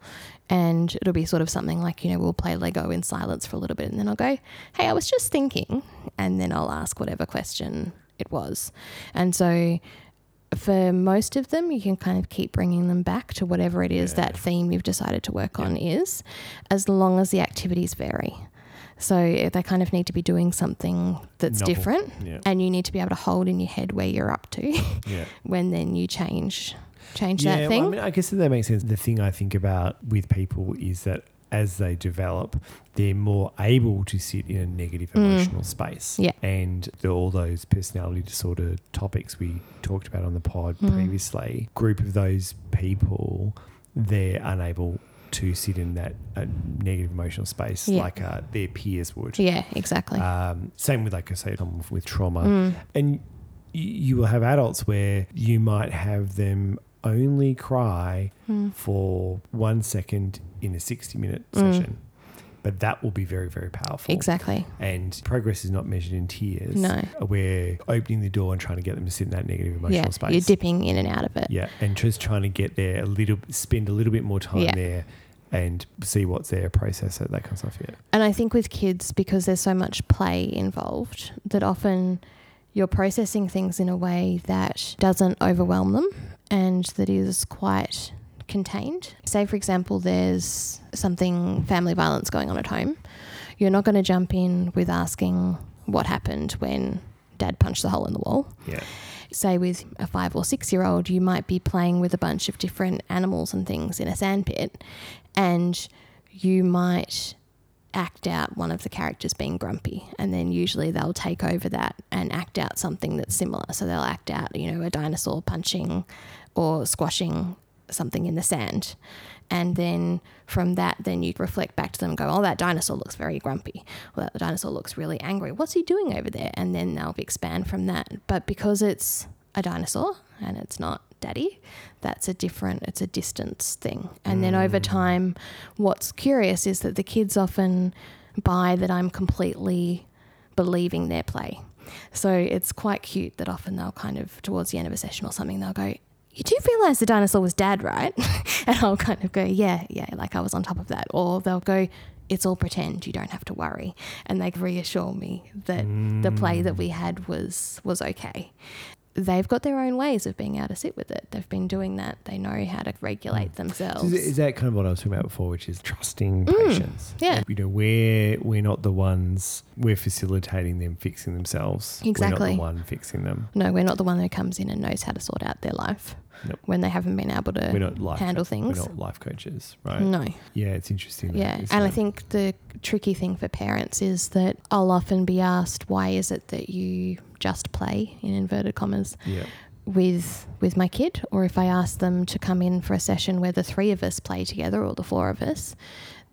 And it'll be sort of something like, you know, we'll play Lego in silence for a little bit and then I'll go, hey, I was just thinking. And then I'll ask whatever question it was. And so for most of them, you can kind of keep bringing them back to whatever it is Yeah. that theme you've decided to work on is, as long as the activities vary. So they kind of need to be doing something that's Novel. different, Yeah, and you need to be able to hold in your head where you're up to (laughs) yeah. when then you change change yeah, that well, thing. I, mean, I guess that makes sense. The thing I think about with people is that as they develop, they're more able to sit in a negative Mm. emotional space. Yeah. And the, all those personality disorder topics we talked about on the pod Mm. previously, group of those people, they're unable to sit in that uh, negative emotional space Yeah. like uh, their peers would. yeah, exactly. Um, same with, like I say, someone with trauma Mm. and you will have adults where you might have them only cry Mm. for one second in a 60 minute Mm. session but that will be very very powerful Exactly. and progress is not measured in tears No. we're opening the door and trying to get them to sit in that negative emotional Yeah, space you're dipping in and out of it. yeah and just trying to get there a little spend a little bit more time Yeah. there and see what's there process it that kind of stuff yeah And I think with kids, because there's so much play involved, that often you're processing things in a way that doesn't overwhelm them and that is quite contained. Say, for example, there's something family violence going on at home. You're not going to jump in with asking what happened when dad punched the hole in the wall. Yeah. Say, with a five or six year old, you might be playing with a bunch of different animals and things in a sandpit, and you might act out one of the characters being grumpy and then usually they'll take over that and act out something that's similar so they'll act out you know a dinosaur punching or squashing something in the sand. And then from that then you reflect back to them and go oh that dinosaur looks very grumpy. Or that dinosaur looks really angry. What's he doing over there? And then they'll expand from that. But because it's a dinosaur and it's not daddy that's a different it's a distance thing. And then over mm. time what's curious is that the kids often buy that i'm completely believing their play. So it's quite cute that often they'll kind of towards the end of a session or something they'll go you do realize the dinosaur was dead, right? (laughs) And i'll kind of go yeah yeah like i was on top of that. Or they'll go it's all pretend you don't have to worry. And they reassure me that the play that mm. we had was was okay they've got their own ways of being able to sit with it. They've been doing that. They know how to regulate themselves. is, is that kind of what I was talking about before, which is trusting patients? Mm. yeah. You know, we're we're not the ones we're facilitating them fixing themselves. We're Exactly. not the one fixing them. no, we're not the one who comes in and knows how to sort out their life When they haven't been able to We're not life handle co- things. We're not life coaches, right? No. Yeah, it's interesting. that, Yeah, and I uh, think the tricky thing for parents is that I'll often be asked, "Why is it that you just play in inverted commas yeah, with with my kid?" Or if I ask them to come in for a session where the three of us play together or the four of us,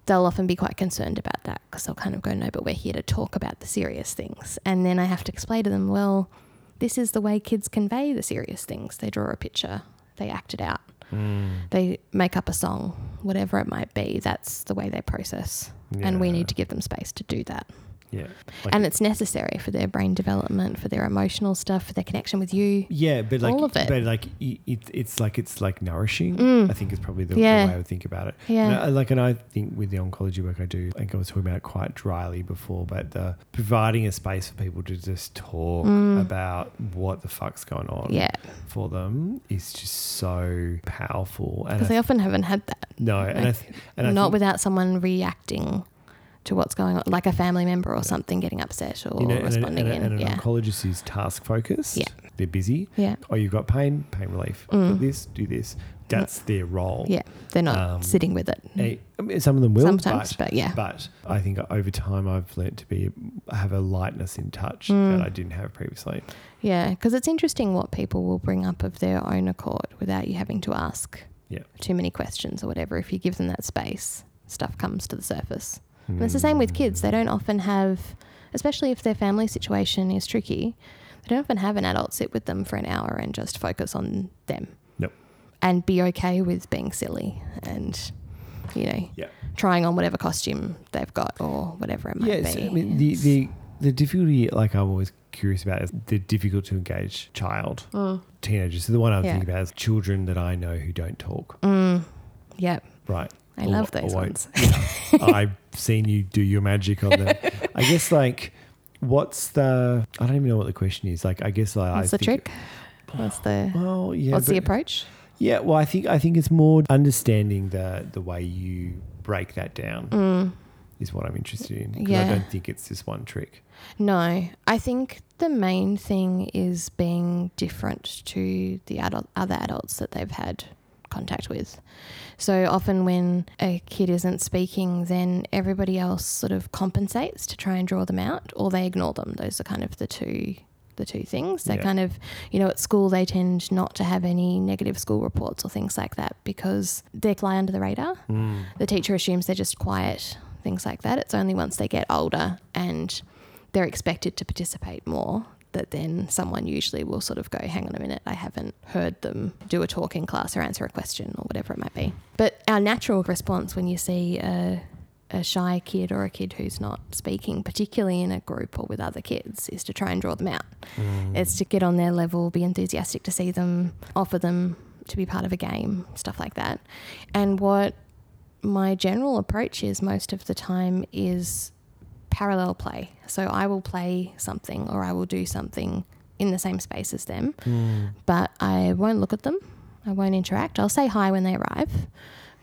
they'll often be quite concerned about that because they'll kind of go, "No, but we're here to talk about the serious things," and then I have to explain to them, "Well, this is the way kids convey the serious things. They draw a picture, they act it out." Mm. they make up a song, whatever it might be. That's the way they process. And we need to give them space to do that. Yeah, Like- and it's necessary for their brain development, for their emotional stuff, for their connection with you. Yeah, but like, All of it. but like, i- it, it's like it's like nourishing. Mm. I think is probably the, the way I would think about it. Yeah. And I, like, and I think with the oncology work I do, I think I was talking about it quite dryly before, but the providing a space for people to just talk about what the fuck's going on Mm. Yeah. for them is just so powerful. And Because I they often haven't had that. no, and I th- and I Not think, without someone reacting to what's going on, like a family member or something getting upset or you know, and, responding and, a- in. and an yeah. oncologist is task focused. Yeah. they're busy. yeah. Oh, you've got pain, pain relief. Mm. Do this, do this. That's their role. Yeah. They're not Um, sitting with it. Eh, I mean, some of them will Sometimes, but, but yeah. But I think over time I've learnt to be have a lightness in touch Mm. that I didn't have previously. Yeah. Because it's interesting what people will bring up of their own accord without you having to ask Yeah. too many questions or whatever. If you give them that space, stuff comes to the surface. And it's the same with kids. They don't often have, especially if their family situation is tricky, they don't often have an adult sit with them for an hour and just focus on them. Nope. And be okay with being silly and, you know, Yeah. trying on whatever costume they've got or whatever it might Yeah. be. I mean, the, the the difficulty, like I'm always curious about, is the difficult to engage child, Mm. teenagers. So the one I'm Yeah. thinking about is children that I know who don't talk. Mm, yep. Right. I love those ones. (laughs) (laughs) I've seen you do your magic on them. I guess like, what's the? I don't even know what the question is. Like, I guess like, What's I the trick? What's the Well, yeah. what's the approach? Yeah, well, I think I think it's more understanding the the way you break that down Mm. is what I'm interested in. 'Cause I don't think it's just one trick. No, I think the main thing is being different to the adult, other adults that they've had contact with. So often, when a kid isn't speaking, then everybody else sort of compensates to try and draw them out, or they ignore them. Those are kind of the two the two things. They Yeah. kind of, you know, at school they tend not to have any negative school reports or things like that because they fly under the radar hmm. the teacher assumes they're just quiet, things like that. It's only once they get older and they're expected to participate more that then someone usually will sort of go, hang on a minute, I haven't heard them do a talk in class or answer a question or whatever it might be. But our natural response when you see a, a shy kid or a kid who's not speaking, particularly in a group or with other kids, is to try and draw them out. Mm. It's to get on their level, be enthusiastic to see them, offer them to be part of a game, stuff like that. And what my general approach is most of the time is parallel play. So I will play something or I will do something in the same space as them, hmm. but I won't look at them. I won't interact. I'll say hi when they arrive,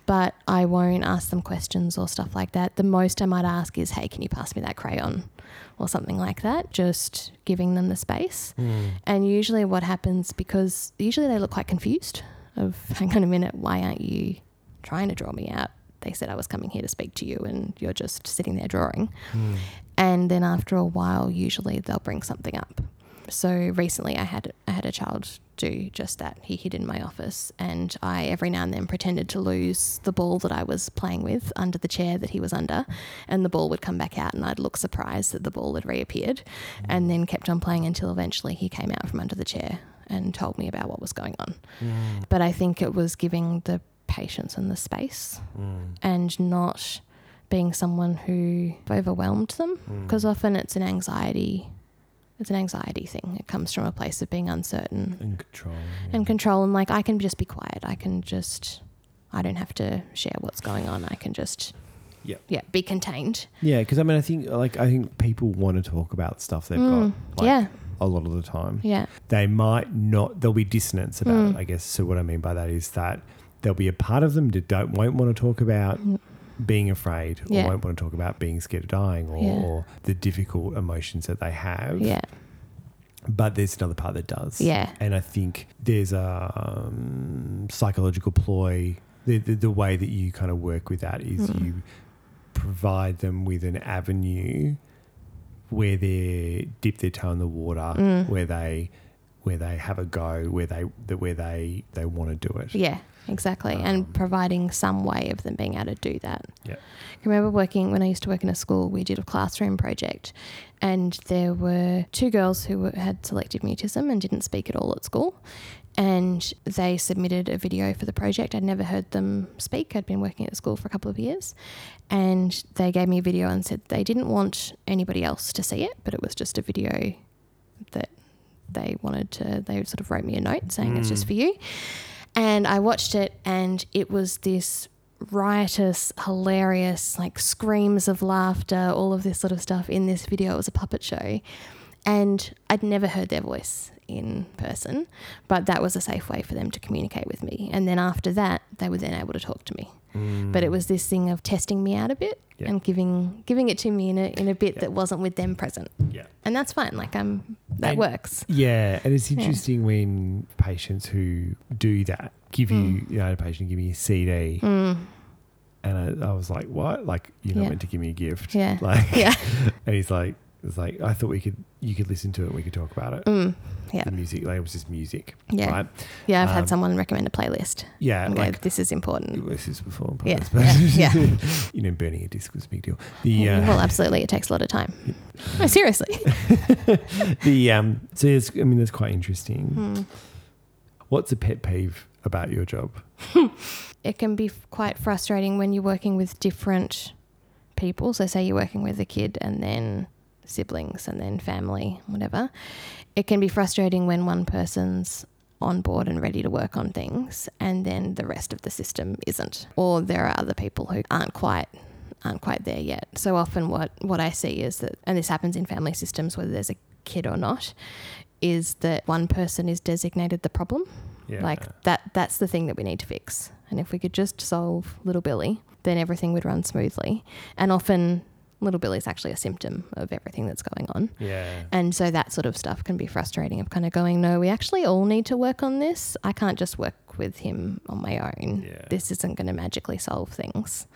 but I won't ask them questions or stuff like that. The most I might ask is, "Hey, can you pass me that crayon?" or something like that, just giving them the space. Hmm. And usually what happens because usually they look quite confused of hang on a minute, why aren't you trying to draw me out? They said I was coming here to speak to you and you're just sitting there drawing. Hmm. And then after a while, usually they'll bring something up. So recently, I had I had a child do just that. He hid in my office, and I every now and then pretended to lose the ball that I was playing with under the chair that he was under, and the ball would come back out, and I'd look surprised that the ball had reappeared, and then kept on playing until eventually he came out from under the chair and told me about what was going on. Hmm. But I think it was giving the patience and the space, and not being someone who overwhelmed them because often it's an anxiety it's an anxiety thing it comes from a place of being uncertain And control. and control and like i can just be quiet i can just i don't have to share what's going on i can just Yep. yeah be contained Yeah, because I mean, I think like I think people want to talk about stuff they've Mm, got. Like, yeah A lot of the time, yeah they might not. There'll be dissonance about Mm. it. I guess. So what I mean by that is that there'll be a part of them that don't won't want to talk about being afraid, or Mm. Yeah. won't want to talk about being scared of dying, or, Yeah. or the difficult emotions that they have. yeah But there's another part that does. Yeah. And I think there's a um, psychological ploy. The, the, the way that you kind of work with that is Mm. you provide them with an avenue where they dip their toe in the water, Mm. where they where they have a go, where they that where they they want to do it. yeah exactly Um, and providing some way of them being able to do that Yeah. I remember working when I used to work in a school, we did a classroom project, and there were two girls who were, had selective mutism and didn't speak at all at school. And they submitted a video for the project. I'd never heard them speak. I'd been working at the school for a couple of years. And they gave me a video and said they didn't want anybody else to see it, but it was just a video that they wanted to, they sort of wrote me a note saying it's just for you. And I watched it, and it was this riotous, hilarious, like screams of laughter, all of this sort of stuff in this video. It was a puppet show. And I'd never heard their voice in person, but that was a safe way for them to communicate with me. And then after that, they were then able to talk to me. But it mm. was this thing of testing me out a bit Yeah. and giving giving it to me in a in a bit Yeah. that wasn't with them present. Yeah. And that's fine. Like I'm that And- works. Yeah, and it's interesting when patients who do that give you, mm. you know, a patient give me a CD, Mm. and I, I was like, "What? Like you're not Yeah. meant to give me a gift?" Yeah. (laughs) Like, Yeah. and he's like, "It's like I thought we could, you could listen to it, and we could talk about it." Mm. Yeah. The music, like it was just music, Yeah. right? Yeah, I've Um, had someone recommend a playlist. Yeah, like this is important. this is before, Yeah, yeah, yeah. (laughs) you know, burning a disc was a big deal. The uh, well, absolutely. It takes a lot of time. (laughs) No, seriously. (laughs) the um, so it's, I mean, that's quite interesting. Hmm. What's a pet peeve about your job? It can be quite frustrating when you're working with different people. So, say you're working with a kid and then siblings and then family, whatever. It can be frustrating when one person's on board and ready to work on things and then the rest of the system isn't or there are other people who aren't quite aren't quite there yet so often what what i see is that and this happens in family systems whether there's a kid or not is that one person is designated the problem Yeah, like that that's the thing that we need to fix. And if we could just solve little Billy, then everything would run smoothly. And often little Billy's actually a symptom of everything that's going on. yeah, And so that sort of stuff can be frustrating of kind of going, no, we actually all need to work on this. I can't just work with him on my own. Yeah. This isn't going to magically solve things.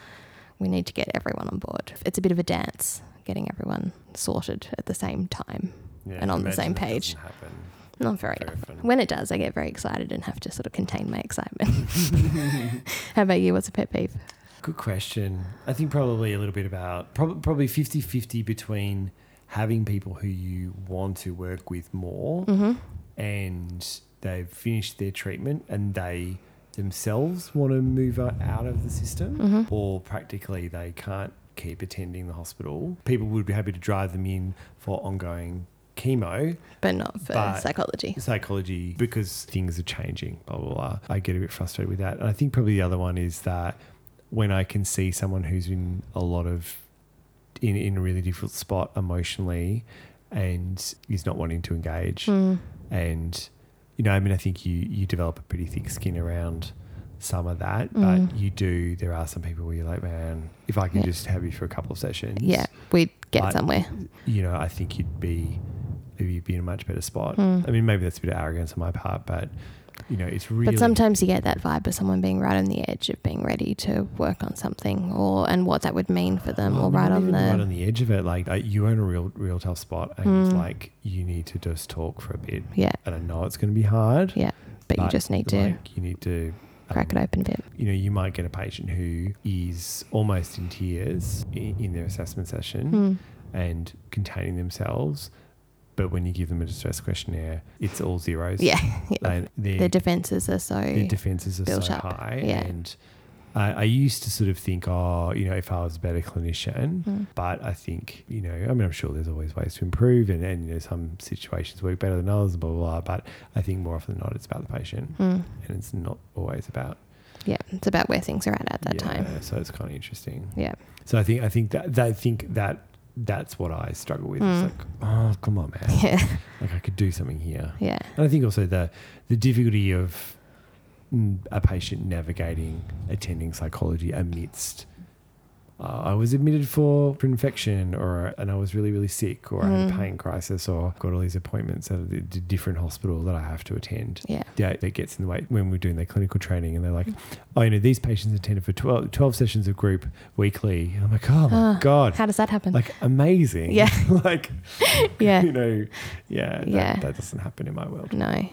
We need to get everyone on board. It's a bit of a dance getting everyone sorted at the same time yeah. and on the same page. doesn't very very often. When it does, I get very excited and have to sort of contain my excitement. (laughs) How about you? What's a pet peeve? Good question. I think probably a little bit about prob- probably 50 50 between having people who you want to work with more Mm-hmm. and they've finished their treatment and they themselves want to move out of the system Mm-hmm. or practically they can't keep attending the hospital. People would be happy to drive them in for ongoing chemo, But not for But- psychology. psychology because things are changing, blah, blah, blah. I get a bit frustrated with that. And I think probably the other one is that when I can see someone who's in a lot of, in, in a really difficult spot emotionally and is not wanting to engage Mm. and you know, I mean, I think you you develop a pretty thick skin around some of that, Mm. but you do. There are some people where you're like, man, if I can Yeah. just have you for a couple of sessions, Yeah, we'd get somewhere. you know, I think you'd be maybe you'd be in a much better spot. Mm. I mean, maybe that's a bit of arrogance on my part, but you know, it's really. But sometimes you get that vibe of someone being right on the edge of being ready to work on something, or and what that would mean for them, or right on the right on the edge of it. Like uh, you're in a real, real tough spot, and Mm. like you need to just talk for a bit. yeah, And I know it's going to be hard. yeah. But, you just need to you need to crack it um, open a bit. You know, you might get a patient who is almost in tears in, in their assessment session Mm. and containing themselves, but when you give them a distress questionnaire, it's all zeros. Yeah, (laughs) and their, the defenses are so their defenses are built so up. high. Yeah. And I, I used to sort of think, oh, you know, if I was a better clinician, Mm. but I think, you know, I mean, I'm sure there's always ways to improve and, and you know, some situations work better than others, blah, blah, blah. But I think more often than not, it's about the patient Mm. and it's not always about Yeah, it's about where things are at at that yeah, time. So it's kind of interesting. Yeah, So I think, I think that, that I think that that's what I struggle with. Mm. It's like, oh, come on, man. (laughs) yeah, like I could do something here. yeah, And I think also the the difficulty of mm, a patient navigating attending psychology amidst uh, I was admitted for infection, or and I was really really sick, or I had a Mm. pain crisis, or got all these appointments at a different hospital that I have to attend. yeah, Yeah, that gets in the way when we're doing their clinical training, and they're like, "Oh, you know, these patients attended for 12, 12 sessions of group weekly," and I'm like, "Oh my Ah, god, How does that happen? like amazing!" Yeah. (laughs) like (laughs) yeah, you know, yeah, that, Yeah. that doesn't happen in my world. no.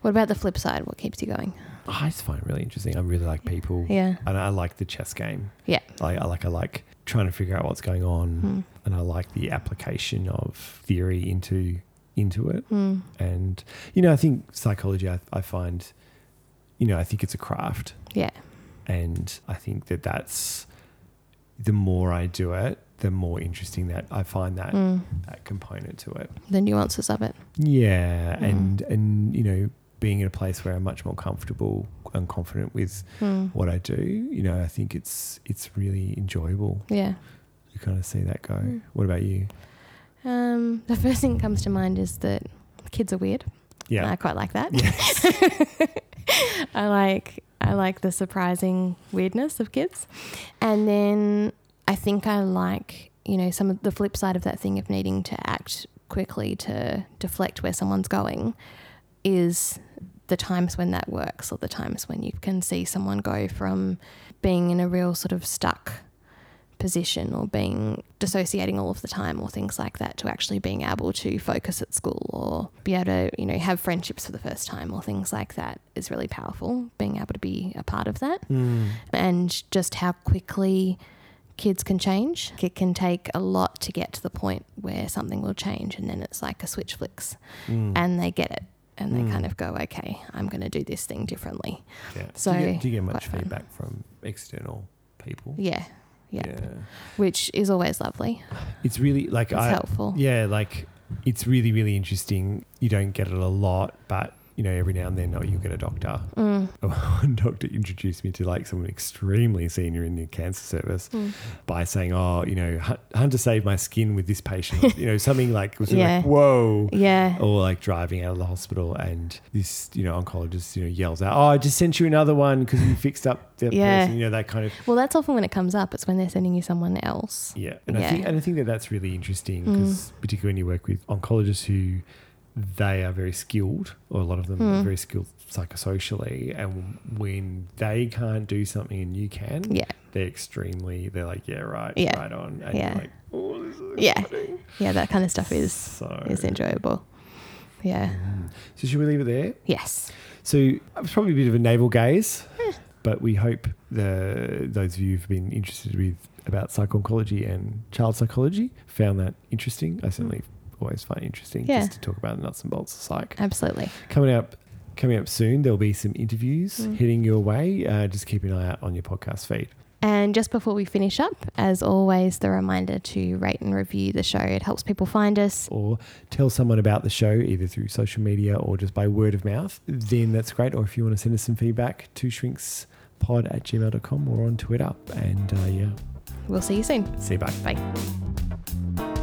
What about the flip side? What keeps you going? I just find it really interesting. I really like people. Yeah, And I like the chess game. yeah, I, I like I like trying to figure out what's going on, mm. and I like the application of theory into into it. Mm. And you know, I think psychology. I, I find, you know, I think it's a craft, yeah, and I think that that's the more I do it, the more interesting that I find that mm. that component to it. the nuances of it. Yeah, Mm. and and you know, being in a place where I'm much more comfortable and confident with Mm. what I do, you know, I think it's it's really enjoyable Yeah. You kind of see that go. Mm. What about you? Um, the first thing that comes to mind is that kids are weird. And I quite like that. Yes. (laughs) I like I like the surprising weirdness of kids. And then I think I like, you know, some of the flip side of that thing of needing to act quickly to deflect where someone's going is the times when that works or the times when you can see someone go from being in a real sort of stuck position or being dissociating all of the time or things like that to actually being able to focus at school or be able to you know have friendships for the first time or things like that is really powerful being able to be a part of that Mm. and just how quickly kids can change it can take a lot to get to the point where something will change and then it's like a switch flicks Mm. and they get it and they Mm. kind of go okay i'm going to do this thing differently yeah. so, do you get, do you get much fun. feedback from external people? yeah yeah, which is always lovely It's really like it's I helpful yeah, like it's really really interesting. You don't get it a lot, but you know, every now and then, oh, you'll get a doctor. Mm. (laughs) One doctor introduced me to like someone extremely senior in the cancer service Mm. by saying, "Oh, you know, Hun- Hunter saved my skin with this patient." (laughs) you know, something like was Yeah. like, "Whoa." Yeah. Or like driving out of the hospital, and this, you know, oncologist, you know, yells out, "Oh, I just sent you another one because you fixed up the Yeah. person." You know, that kind of Well, that's often when it comes up. It's when they're sending you someone else. yeah, and I think and I think that that's really interesting Mm. because particularly when you work with oncologists who they are very skilled, or a lot of them are Mm. very skilled psychosocially, and when they can't do something and you can, Yeah. they're extremely they're like, yeah, right, Yeah. right on, and Yeah. you're like, oh, Yeah. exciting. Yeah, that kind of stuff is so. is enjoyable. Yeah. Mm. So should we leave it there? Yes. So it was probably a bit of a navel gaze, but we hope the those of you who've been interested with about psycho-oncology and child psychology found that interesting. I certainly always find interesting Yeah. just to talk about the nuts and bolts of psych. Absolutely. Coming up, coming up soon, there'll be some interviews Mm. heading your way. Uh, just keep an eye out on your podcast feed. And just before we finish up, as always, the reminder to rate and review the show. It helps people find us. Or tell someone about the show either through social media or just by word of mouth. Then that's great. Or if you want to send us some feedback to shrinkspod at gmail.com or on Twitter. And uh, yeah, We'll see you soon. see you. Bye. Bye.